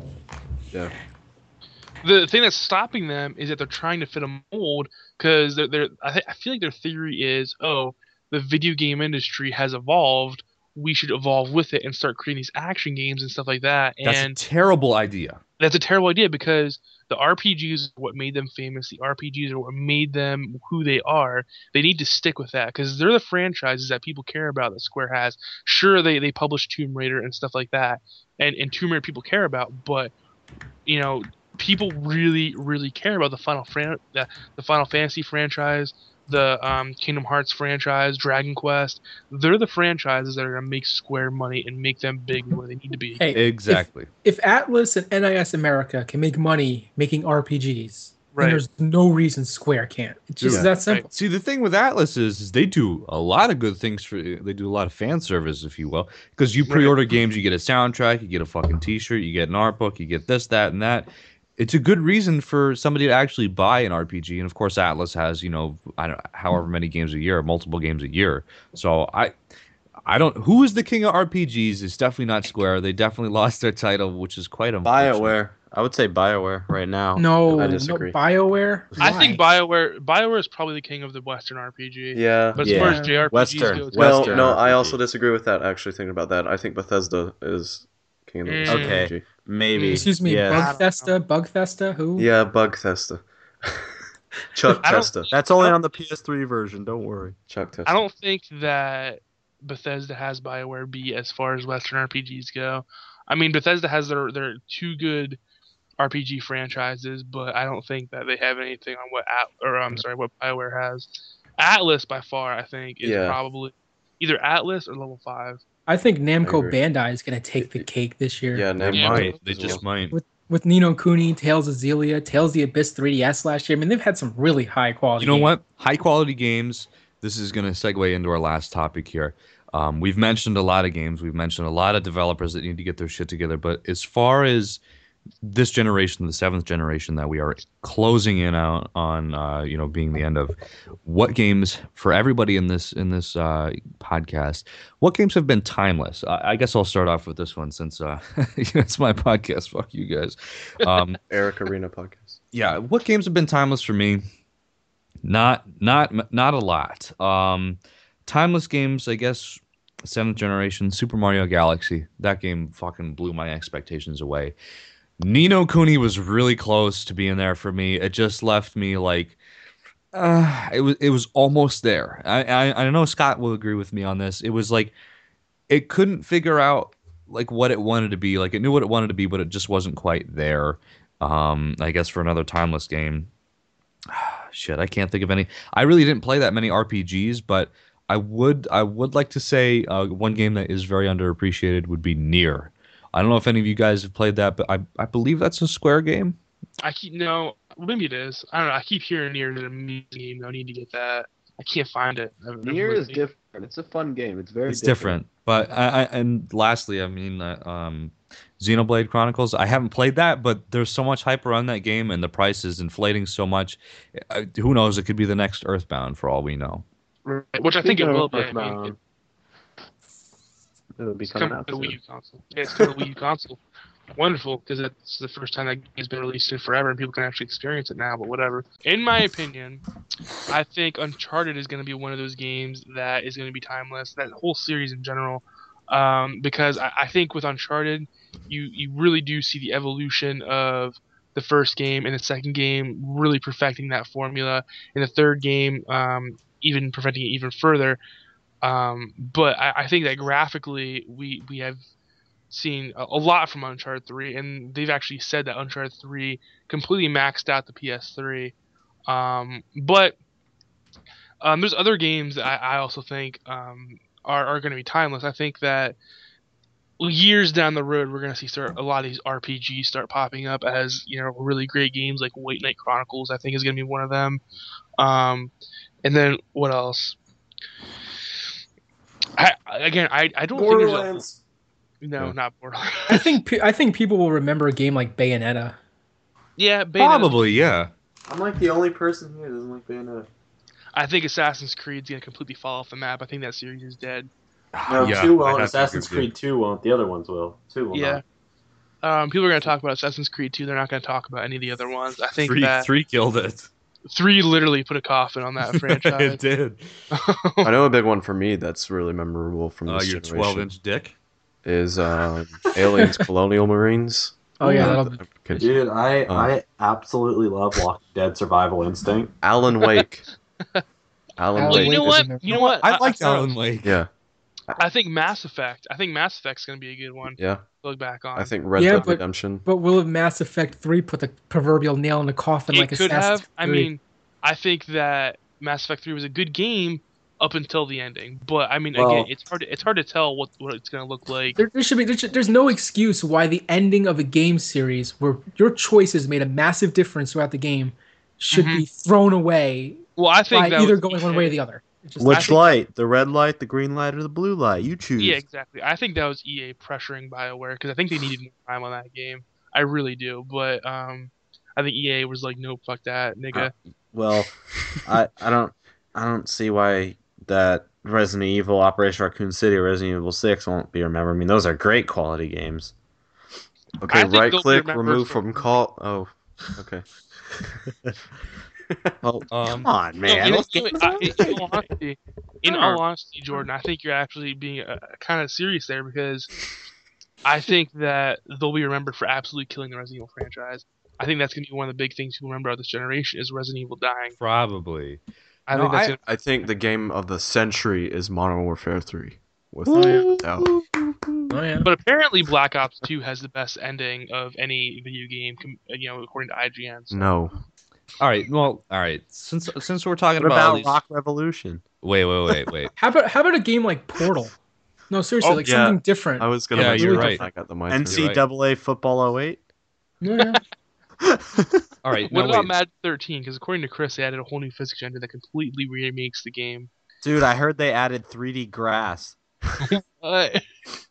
yeah. the thing that's stopping them is that they're trying to fit a mold because they're, they're I, th- I feel like their theory is oh the video game industry has evolved we should evolve with it and start creating these action games and stuff like that That's and a terrible idea. that's a terrible idea because the RPGs are what made them famous. The RPGs are what made them who they are. They need to stick with that because they're the franchises that people care about that Square has. Sure, they, they publish Tomb Raider and stuff like that, and, and Tomb Raider people care about, but you know, people really, really care about the Final Fran- the, the Final Fantasy franchise, the um, Kingdom Hearts franchise, Dragon Quest. They're the franchises that are gonna make Square money and make them big where they need to be. Hey, Exactly. If, Atlus and NIS America can make money making RPGs, Right. then there's no reason Square can't. It's just Yeah. that simple. See, the thing with Atlus is, is they do a lot of good things for. They do a lot of fan service, if you will, because you pre-order games, you get a soundtrack, you get a fucking T-shirt, you get an art book, you get this, that, and that. It's a good reason for somebody to actually buy an RPG, and of course, Atlus has you know, I don't, however many games a year, multiple games a year. So I, I don't. Who is the king of RPGs? It's definitely not Square. They definitely (laughs) lost their title, which is quite unfortunate. Bioware. I would say Bioware right now. No, I no disagree. Bioware. I think Why? BioWare BioWare is probably the king of the Western RPG. Yeah. But as Yeah. far as JRPGs Western. go, Well, Western no, I also disagree with that. Actually, thinking about that, I think Bethesda is king of the Mm. Okay. RPG. Maybe. Excuse me, Yeah. Bugfesta, Bugfesta, who? Yeah, Bugfesta. (laughs) Chuck I Testa. That's only on the PS3 version. Don't worry. Chuck Testa. I don't think that Bethesda has BioWare beat as far as Western RPGs go. I mean, Bethesda has their their two good RPG franchises, but I don't think that they have anything on what At or I'm sorry, what BioWare has. Atlus by far, I think, is Yeah. probably either Atlus or Level Five. I think Namco agree. Bandai is going to take the cake this year. Yeah, They Namco Yeah. might. They just well. might. With Ni no Kuni, Tales of Xillia, Tales of the Abyss 3DS last year. I mean, they've had some really high quality. You know games. what? High quality games. This is going to segue into our last topic here. Um, we've mentioned a lot of games. We've mentioned a lot of developers that need to get their shit together. But as far as this generation, the seventh generation that we are closing in out on, uh, you know, being the end of, what games for everybody in this in this uh, podcast? What games have been timeless? I, I guess I'll start off with this one since uh, (laughs) it's my podcast. Fuck you guys. Um, (laughs) Eric Arena podcast. yeah, what games have been timeless for me? Not not not a lot. Um, timeless games, I guess. Seventh generation Super Mario Galaxy. That game fucking blew my expectations away. Ni no Kuni was really close to being there for me. It just left me like, uh, it was it was almost there. I, I I know Scott will agree with me on this. It was like, it couldn't figure out like what it wanted to be. Like it knew what it wanted to be, but it just wasn't quite there. Um, I guess for another timeless game. (sighs) Shit, I can't think of any. I really didn't play that many RPGs, but I would I would like to say uh, one game that is very underappreciated would be Nier. I don't know if any of you guys have played that, but I I believe that's a Square game. I keep no, maybe it is. I don't know. I keep hearing Nier the amazing game. I need to get that. I can't find it. I've- I've Nier is different. It's a fun game. It's very it's different. But I, I and lastly, I mean, uh, um, Xenoblade Chronicles. I haven't played that, but there's so much hype around that game, and the price is inflating so much. Uh, who knows? It could be the next Earthbound for all we know. Right, Which I think it will be. I mean, Earthbound, It'll be it's coming coming out the Wii. U console. Yeah, it's coming to the Wii U console. Wonderful, because it's the first time that game's been released in forever, and people can actually experience it now. But whatever. In my opinion, I think Uncharted is going to be one of those games that is going to be timeless. That whole series in general, um, because I, I think with Uncharted, you you really do see the evolution of the first game and the second game really perfecting that formula. In the third game, um, even perfecting it even further. Um, but I, I think that graphically, we we have seen a, a lot from Uncharted 3, and they've actually said that Uncharted 3 completely maxed out the PS3. Um, but um, there's other games that I, I also think um, are, are going to be timeless. I think that years down the road, we're going to see start a lot of these RPGs start popping up as you know really great games like White Knight Chronicles. I think is going to be one of them. Um, and then what else? I, again, I, I don't think there's a, Borderlands. no, Yeah. not Borderlands. (laughs) I think I think people will remember a game like Bayonetta. yeah, Bayonetta. Probably, yeah. I'm like the only person here that doesn't like Bayonetta. I think Assassin's Creed's gonna completely fall off the map. I think that series is dead. No, Yeah, two won't. Assassin's agree with you. Creed Two won't. The other ones will. Two will Yeah. not. Um, people are gonna talk about Assassin's Creed 2. They're not gonna talk about any of the other ones. I think Three, that three killed it. Three literally put a coffin on that (laughs) franchise. it did. I know a big one for me that's really memorable from Uh, this your generation 12 inch dick. is um, Aliens Colonial Marines. Oh yeah, Uh, that'll, okay. Dude, I Uh. I absolutely love Walking Dead Survival Instinct. Alan Wake. (laughs) Alan Alan Wake. you know Wake what? isn't there. You know what? I liked I, Alan Wake. Yeah, I think Mass Effect. I think Mass Effect's gonna be a good one. yeah. To look back on. I think Red Yeah, Dead but- Redemption. but will Mass Effect three put the proverbial nail in the coffin it like could Assassin's have. I mean, I think that Mass Effect 3 was a good game up until the ending. But I mean, Well- again, it's hard. To, it's hard to tell what what it's gonna look like. There, there should be there should, there's no excuse why the ending of a game series where your choices made a massive difference throughout the game should mm-hmm. be thrown away Well, I think by that either was going one way or the other. Just- Which light? The red light, the green light, or the blue light? You choose. Yeah, exactly. I think that was EA pressuring BioWare because I think they needed more time on that game. I really do. But um, I think EA was like, nope, fuck that, nigga. Well, I (laughs) I don't I don't see why that Resident Evil, Operation Raccoon City, or Resident Evil Six won't be remembered. I mean, those are great quality games. Okay, right click, remove for- from call. Oh, okay. (laughs) Well, (laughs) Um, come on, man. in, Those in- I- in all honesty, in all honesty, Jordan, I think you're actually being uh, kind of serious there because I think that they'll be remembered for absolutely killing the Resident Evil franchise. I think that's gonna be one of the big things people remember of this generation is Resident Evil dying. probably. I No, think that's I- gonna, I think the game of the century is Modern Warfare 3. With Ooh. doubt. oh yeah. but apparently Black Ops 2 has the best ending of any video game, you know, according to IGN. So. No. All right. Well, all right. Since since we're talking What about, about these... Rock Revolution? wait, wait, wait, wait. How about how about a game like Portal? No, seriously, Oh, like yeah. something different. I was gonna Yeah, mention you're that right. if I got the mic. too. NCAA Football 08? Yeah, yeah. (laughs) All right. What no, about wait. Madden 13? Because according to Chris, they added a whole new physics engine that completely remakes the game. Dude, I heard they added 3D grass. (laughs) I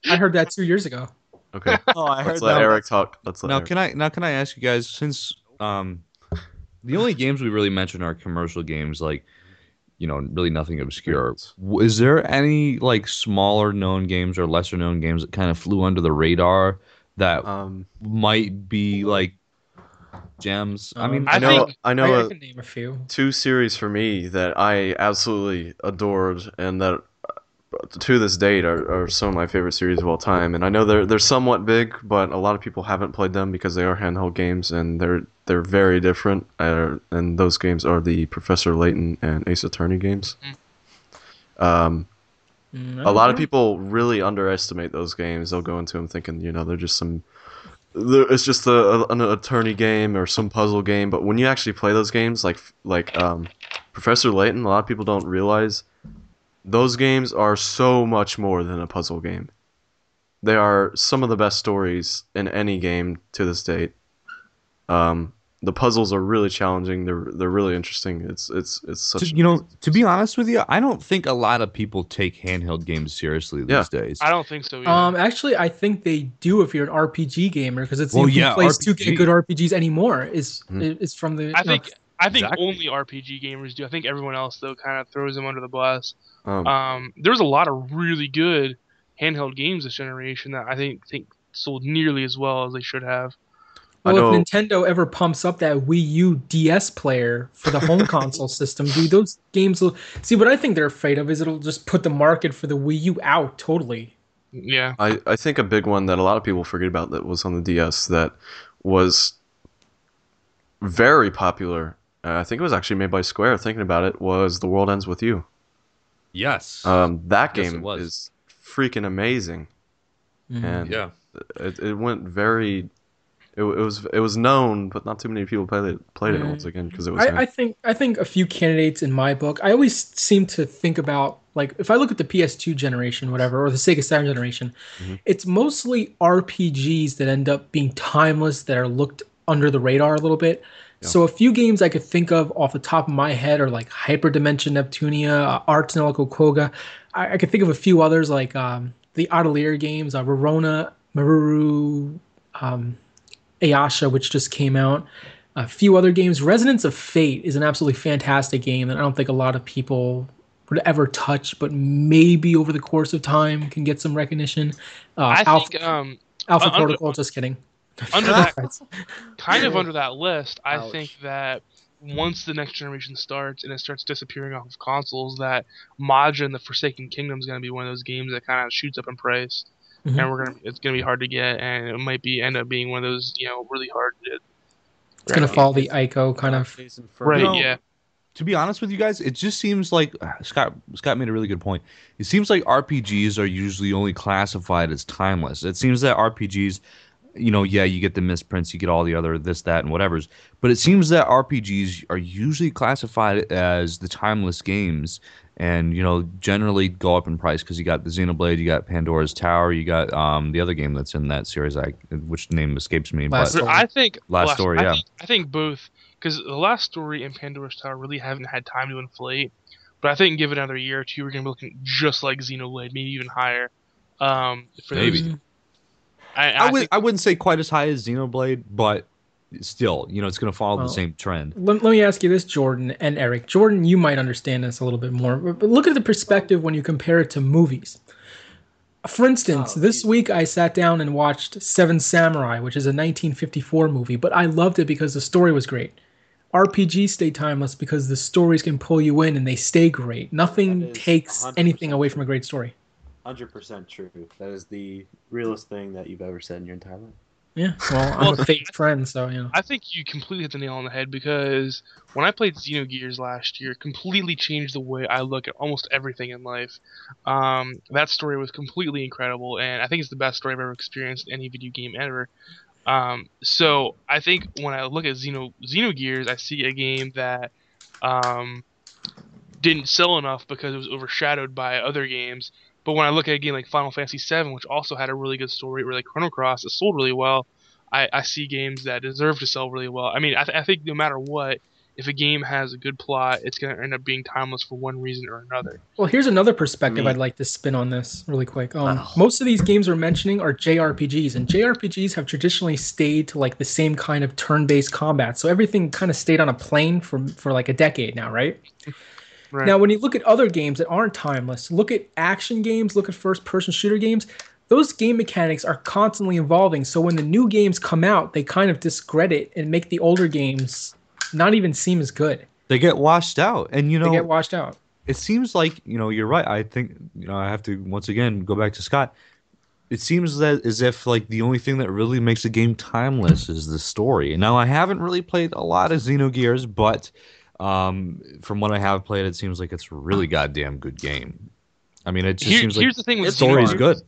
heard that two years ago. Okay. Oh, I heard Let's let that. Eric talk. Let's let now Eric. can I now can I ask you guys since um the only games we really mentioned are commercial games like you know really nothing obscure. Is there any like smaller known games or lesser known games that kind of flew under the radar that Um, might be like gems? I mean, Um, I I know. think- I I, know. I a- can name a few. two series for me that I absolutely adored and that uh, to this date are, are some of my favorite series of all time. And I know they're they're somewhat big, but a lot of people haven't played them because they are handheld games and they're they're very different. Uh, and those games are the Professor Layton and Ace Attorney games. Um, Mm, a lot of people really underestimate those games. They'll go into them thinking, you know, they're just some. they're- It's just a, an attorney game or some puzzle game, but when you actually play those games, like like um, Professor Layton, a lot of people don't realize those games are so much more than a puzzle game. They are some of the best stories in any game to this date. Um, the puzzles are really challenging. They're they're really interesting. It's it's it's such to, you know, to be honest with you, I don't think a lot of people take handheld games seriously these Yeah. days. I don't think so. Either. Um, actually, I think they do if you're an RPG gamer because it's Well, the only yeah, place to get good RPGs anymore. Is Mhm. is from the. I no, think I think Exactly. only RPG gamers do. I think everyone else though kind of throws them under the bus. um, Um, there's a lot of really good handheld games this generation that I think think sold nearly as well as they should have. I Well, know- if Nintendo ever pumps up that Wii U DS player for the home (laughs) console system, dude, those games will see. What I think they're afraid of is it'll just put the market for the Wii U out totally. Yeah, I, I think a big one that a lot of people forget about that was on the DS that was very popular. Uh, I think it was actually made by Square. Thinking about it, was The World Ends with You. yes. Um, that game was. is freaking amazing, Mm. and yeah. it, it went very. It, it was it was known, but not too many people played it played it Mm. once again because it was. I, I think I think a few candidates in my book. I always seem to think about like if I look at the PS2 generation, whatever, or the Sega Saturn generation, Mhm. it's mostly RPGs that end up being timeless that are looked under the radar a little bit. Yeah. So a few games I could think of off the top of my head are like Hyperdimension Neptunia, uh, Ar tonelico Qoga. I, I could think of a few others like um, the Atelier games, uh, Rorona, Meruru, um, Ayesha, which just came out a few other games. Resonance of Fate is an absolutely fantastic game that I don't think a lot of people would ever touch, but maybe over the course of time can get some recognition. Uh, I Alpha, think um, Alpha uh, under- Protocol, just kidding. under (laughs) that kind of under that list, I Ouch. think that once the next generation starts and it starts disappearing off of consoles, that Majin and the Forsaken Kingdom is going to be one of those games that kind of shoots up in price, Mhm. and we're gonna it's going to be hard to get, and it might be end up being one of those you know really hard to. It's gonna follow the Ico kind of. Right, No. yeah. to be honest with you guys, it just seems like uh, Scott Scott made a really good point. It seems like RPGs are usually only classified as timeless. It seems that RPGs, you know, yeah, you get the misprints, you get all the other this, that, and whatever's, but it seems that RPGs are usually classified as the timeless games, and you know, generally go up in price because you got the Xenoblade, you got Pandora's Tower, you got um the other game that's in that series, I which name escapes me, Last but I think Last Story, I yeah. Think, I think both because the last story and Pandora's Tower really haven't had time to inflate. But I think give it another year or two, we're gonna be looking just like Xenoblade, maybe even higher. Um, for Maybe. those, I, I I would think- I wouldn't say quite as high as Xenoblade, but still, you know, it's going to follow Well, the same trend. Let, let me ask you this, Jordan and Eric. Jordan, you might understand this a little bit more, but but look at the perspective when you compare it to movies. For instance, Oh, this week I sat down and watched Seven Samurai, which is a 1954 movie, but I loved it because the story was great. RPGs stay timeless because the stories can pull you in and they stay great. Nothing takes 100% anything away from a great story. Hundred percent true. That is the realest thing that you've ever said in your entire life. Yeah, well, I'm Well, a fake friend, so you know. I think you completely hit the nail on the head because when I played Xenogears last year, it completely changed the way I look at almost everything in life. Um, that story was completely incredible, and I think it's the best story I've ever experienced in any video game ever. Um, so I think when I look at Xeno Xenogears, I see a game that um, didn't sell enough because it was overshadowed by other games. But when I look at a game like Final Fantasy VII, which also had a really good story, or like Chrono Cross, it sold really well. I, I see games that deserve to sell really well. I mean, I, th- I think no matter what, if a game has a good plot, it's gonna end up being timeless for one reason or another. Well, here's another perspective Me. I'd like to spin on this really quick. Um. Most of these games we're mentioning are JRPGs, and JRPGs have traditionally stayed to like the same kind of turn-based combat. So everything kind of stayed on a plane for for like a decade now, right? Right. Now, when you look at other games that aren't timeless, look at action games, look at first-person shooter games. Those game mechanics are constantly evolving. So when the new games come out, they kind of discredit and make the older games not even seem as good. They get washed out, and you know They get washed out. it seems like you know you're right. I think you know I have to once again go back to Scott. It seems that as if like the only thing that really makes a game timeless is the story. Now I haven't really played a lot of Xenogears, but um, from what I have played, it seems like it's a really goddamn good game. I mean, it just Here- seems like here's the thing with the story is good.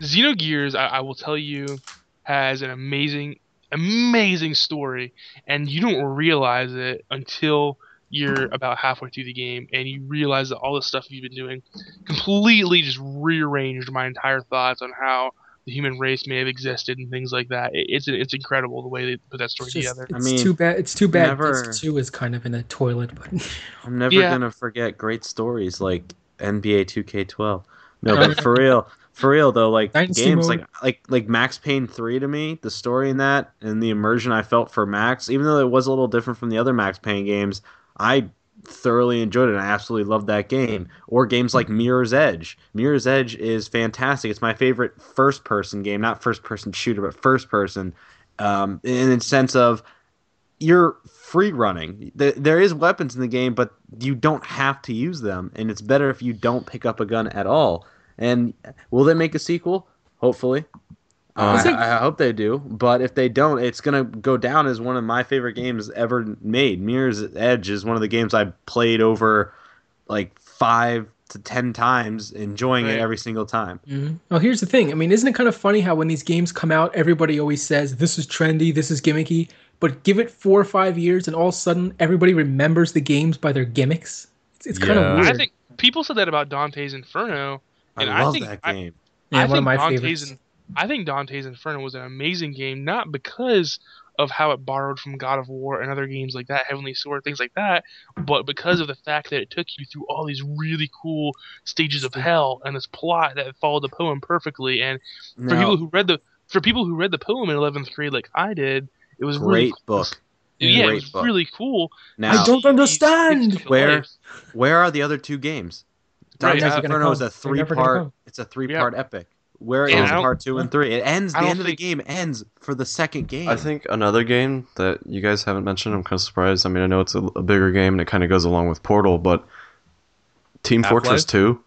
Xenogears, I, I will tell you, has an amazing, amazing story, and you don't realize it until you're about halfway through the game, and you realize that all the stuff you've been doing completely just rearranged my entire thoughts on how the human race may have existed and things like that. It, it's it's incredible the way they put that story It's, just, together. it's I mean, too bad. It's too bad. never- Disc two is kind of in a toilet, but (laughs) I'm never Yeah. gonna forget great stories like NBA 2K12. No, Oh, but for real, for real though, like Dynasty games mode. like like like Max Payne 3 to me, the story in that and the immersion I felt for Max, even though it was a little different from the other Max Payne games, I thoroughly enjoyed it. and I absolutely loved that game. Or games like Mirror's Edge. Mirror's Edge is fantastic. It's my favorite first person game, not first person shooter, but first person. Um, in the sense of you're free running. There is weapons in the game, but you don't have to use them, and it's better if you don't pick up a gun at all. And will they make a sequel? Hopefully. Uh, Is I, I hope they do, but if they don't, it's gonna go down as one of my favorite games ever made. Mirror's Edge is one of the games I played over like five to ten times, enjoying Right. it every single time. Well, here's the thing. I mean, isn't it kind of funny how when these games come out, everybody always says this is trendy, this is gimmicky, but give it four or five years, and all of a sudden everybody remembers the games by their gimmicks. It's, it's kind of weird. I think people said that about Dante's Inferno. And I I think that I- game. yeah, I one of think my Dante's favorites. In- I think Dante's Inferno was an amazing game, not because of how it borrowed from God of War and other games like that, Heavenly Sword, things like that, but because of the fact that it took you through all these really cool stages of hell and this plot that followed the poem perfectly. And for Now, people who read the for people who read the poem in eleventh grade like I did, it was really great book. Yeah, it was book. really cool. Now, I don't understand. It's- it's Where- Where are the other two games? Right, Dante's uh, Inferno is a three part. It's a three part epic. Where is And I part two and three? It ends. The don't end of the game ends for the second game. I think another game that you guys haven't mentioned, I'm kind of surprised. I mean, I know it's a, a bigger game and it kind of goes along with Portal, but Team Half-Life? Fortress 2?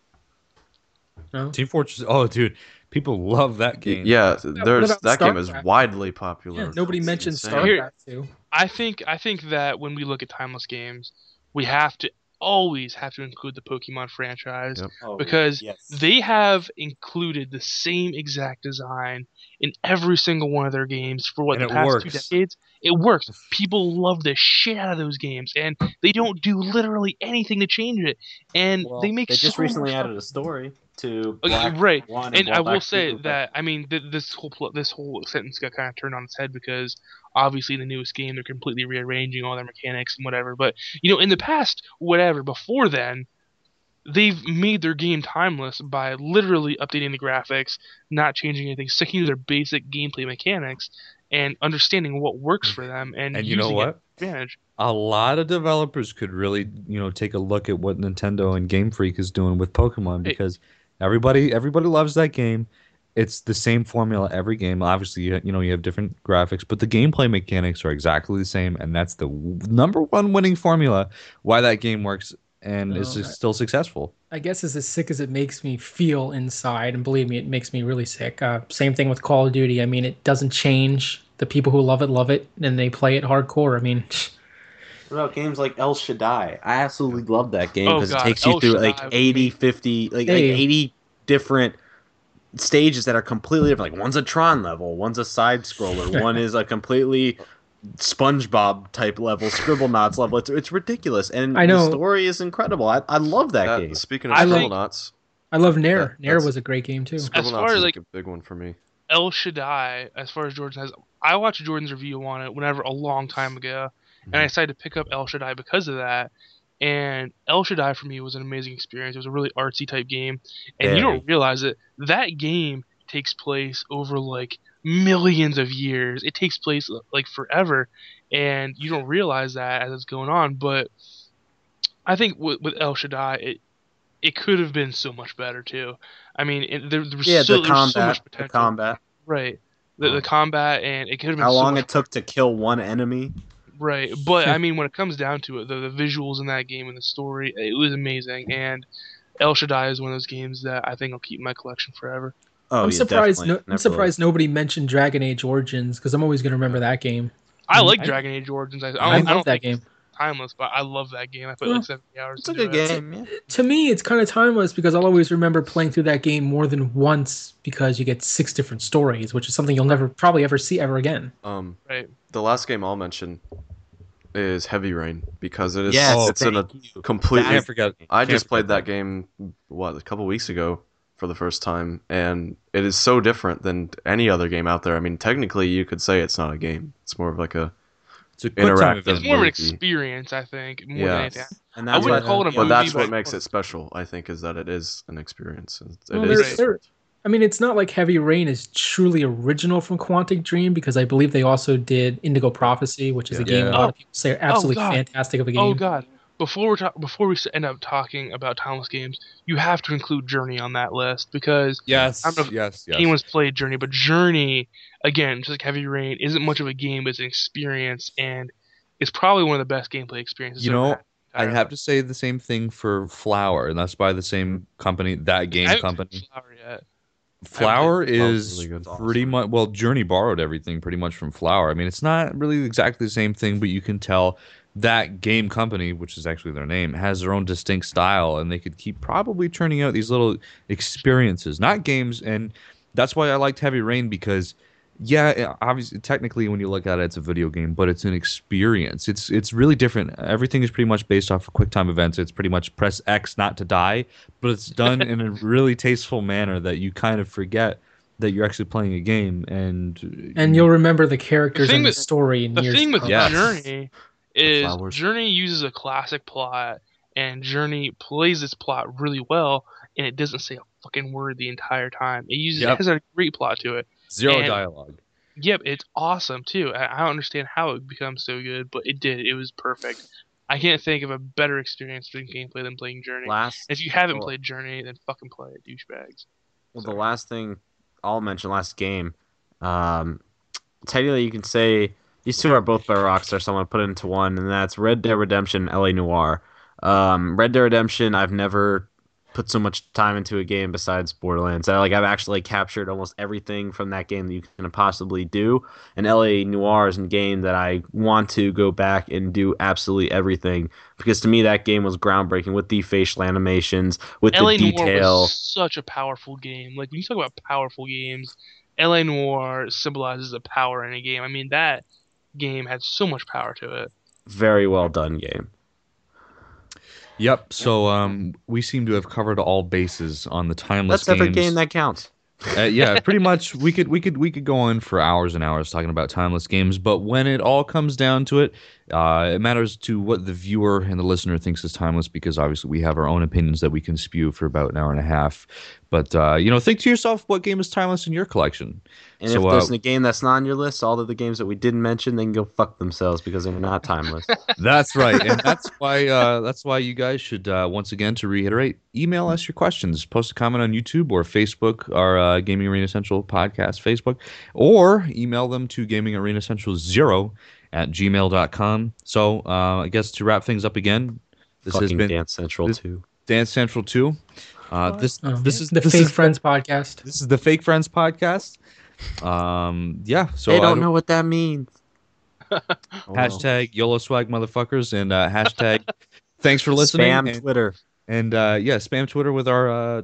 No? Team Fortress. Oh, dude, people love that game. Yeah, there's about that game is StarCraft? widely popular. Yeah, nobody It's mentioned insane. Here- StarCraft too. I think I think that when we look at timeless games, we have to always have to include the Pokemon franchise Yep. Oh, because yes. they have included the same exact design in every single one of their games for what And the it past two decades. It works. People love the shit out of those games, and they don't do literally anything to change it. And Well, they make they just so recently much added a story to Okay, right. One and, and I will say Two, that I mean th- this whole pl- this whole sentence got kind of turned on its head because obviously in the newest game they're completely rearranging all their mechanics and whatever. But you know, in the past, whatever before then, they've made their game timeless by literally updating the graphics, not changing anything, sticking to their basic gameplay mechanics, and understanding what works for them and, And you know what? it advantage. a lot of developers could really, you know, take a look at what Nintendo and Game Freak is doing with Pokemon Hey. because everybody everybody loves that game. It's the same formula every game. Obviously, you, you know, you have different graphics, but the gameplay mechanics are exactly the same, and that's the w- number one winning formula why that game works and is No, just I- still successful. I guess it's as sick as it makes me feel inside, and believe me, it makes me really sick. Uh, same thing with Call of Duty. I mean, it doesn't change. The people who love it love it, and they play it hardcore. I mean, (laughs) What about games like El Shaddai? I absolutely love that game Oh, because it takes you El through Shaddai like was 80, 50, like, like 80 different stages that are completely different. Like one's a Tron level, one's a side scroller, (laughs) one is a completely SpongeBob type level, Scribblenauts level. It's, it's ridiculous, and I know. the story is incredible. I, I love that, That- game. speaking of I Scribble think- Knots, I love Nier. That- Nier was a great game too. Scribble far Knots is like- like a big one for me. El Shaddai, as far as Jordan has, I watched Jordan's review on it whenever a long time ago, and I decided to pick up El Shaddai because of that. And El Shaddai for me was an amazing experience. It was a really artsy type game, and you don't realize it. That game takes place over like millions of years. It takes place like forever, and you don't realize that as it's going on. But I think with, with El Shaddai, it it could have been so much better too. I mean, it, there, there was Yeah, so, the was so combat. much the combat. Right. The, the oh. combat and it could have been How so long it took to kill one enemy. Right, but I mean, when it comes down to it, the, the visuals in that game and the story, it was amazing. And El Shaddai is one of those games that I think I'll keep in my collection forever. Oh, I'm yeah, surprised. definitely. No, I'm surprised nobody mentioned Dragon Age Origins because I'm always gonna remember that game. I Mm, like I- Dragon Age Origins. I, I I, don't, love don't that game. It's timeless, but I love that game. I put Well, like 70 hours. It's a good game. Yeah. To me, it's kind of timeless because I'll always remember playing through that game more than once because you get six different stories, which is something you'll never probably ever see ever again. Um, Right. the last game I'll mention is Heavy Rain because it is Yes, it's in a thank you. completely. Can't forget. I just played that that. game what a couple weeks ago for the first time, and it is so different than any other game out there. I mean, technically, you could say it's not a game; it's more of like a It's a quick time interactive. event. It's more of an experience, I think, more Yeah. than anything. And I that's wouldn't call it a But movie, that's but- what makes it special. I think is that it is an experience. It, it Well, is. there- there- I mean, it's not like Heavy Rain is truly original from Quantic Dream because I believe they also did Indigo Prophecy, which is a Yeah. game a lot of people say are oh, absolutely God. fantastic of a oh, game. Oh God! Before we talk, before we end up talking about timeless games, you have to include Journey on that list because Yes, I don't know if yes, yes. anyone's played Journey, but Journey, again, just like Heavy Rain, isn't much of a game, but it's an experience, and it's probably one of the best gameplay experiences. You know, I entirely. have to say the same thing for Flower, and that's by the same company, that game haven't company. Flower yet. Flower Flower's is really good. pretty much well, Journey borrowed everything pretty much from Flower. I mean, it's not really exactly the same thing, but you can tell that game company, which is actually their name, has their own distinct style, and they could keep probably churning out these little experiences, not games. And that's why I liked Heavy Rain because, yeah, eh, obviously, technically, when you look at it, it's a video game, but it's an experience. It's it's really different. Everything is pretty much based off of QuickTime events. It's pretty much press X not to die, but it's done in a (laughs) really tasteful manner that you kind of forget that you're actually playing a game and And you'll remember the characters thing and the with- story in The years thing with come. Yes. Journey is flowers. Journey uses a classic plot, and Journey plays this plot really well, and it doesn't say a fucking word the entire time. It uses Yep. it has a great plot to it. zero and- dialogue. Yep, it's awesome too. I, I don't understand how it becomes so good, but it did. It was perfect. I can't think of a better experience doing gameplay than playing Journey. Last, If you haven't well- played Journey, then fucking play it, douchebags. well, the last thing I'll mention, last game. Um, technically, you can say these two are both by Rockstar, so I'm gonna put it into one, and that's Red Dead Redemption, LA Noire. Um, Red Dead Redemption, I've never put so much time into a game besides Borderlands. I like I've actually captured almost everything from that game that you can possibly do. And LA Noire is a game that I want to go back and do absolutely everything because to me that game was groundbreaking with the facial animations, with LA the detail. such a powerful game. Like when you talk about powerful games, LA Noire symbolizes a power in a game. I mean that game had so much power to it. Very well done game. Yep. So um, we seem to have covered all bases on the timeless That's every game that counts. uh, yeah, (laughs) pretty much. We could we could we could go on for hours and hours talking about timeless games, but when it all comes down to it, uh, it matters to what the viewer and the listener thinks is timeless because obviously we have our own opinions that we can spew for about an hour and a half. But uh, you know, think to yourself, what game is timeless in your collection? And So, if there's uh, a game that's not on your list, all of the games that we didn't mention, they can go fuck themselves because they're not timeless. (laughs) That's right, and that's why uh, that's why you guys should uh, once again to reiterate, email us your questions, post a comment on YouTube or Facebook, our uh, Gaming Arena Central podcast Facebook, or email them to Gaming Arena Central zero at gmail.com. So uh, I guess to wrap things up again, this has been Dance Central this- too. Dance Central two. Uh, this Oh, this is the this Fake is, Friends podcast. This is the Fake Friends podcast. Um, yeah. So they I don't know what that means. (laughs) Hashtag YOLO swag motherfuckers and uh, hashtag (laughs) thanks for listening. Spam and- Twitter. and uh, yeah, spam Twitter with our uh,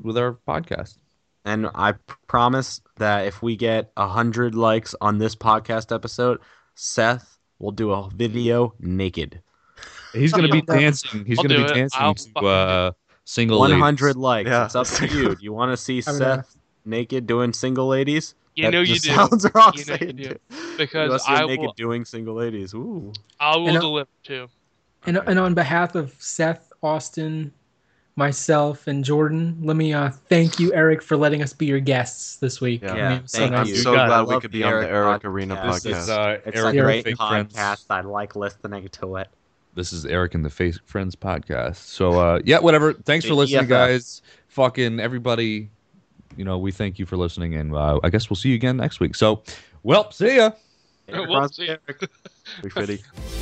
with our podcast. And I promise that if we get a hundred likes on this podcast episode, Seth will do a video naked. He's gonna be dancing. He's I'll gonna be it. dancing I'll to uh, single hundred likes. Yeah. It's up to you. Do you want to see (laughs) I mean, Seth naked doing single ladies? You That know you just do. (laughs) Sounds wrong You know you saying do. it. Because Unless you're I naked will, doing single ladies. Ooh. I will And, uh, deliver too. And, and on behalf of Seth, Austin, myself, and Jordan, let me uh, thank you, Eric, for letting us be your guests this week. Yeah. I Yeah, mean, it was so thank nice. I'm so got glad we love could the be on the Eric Eric podcast. Arena This is podcast. uh, It's Eric a great podcast. Friends. I like listening to it. This is Eric and the Fake Friends podcast. So uh, yeah, whatever. Thanks for listening, guys. Fucking everybody. You know, we thank you for listening, and uh, I guess we'll see you again next week. So, well, see ya. Well, see ya. We fitty. (laughs)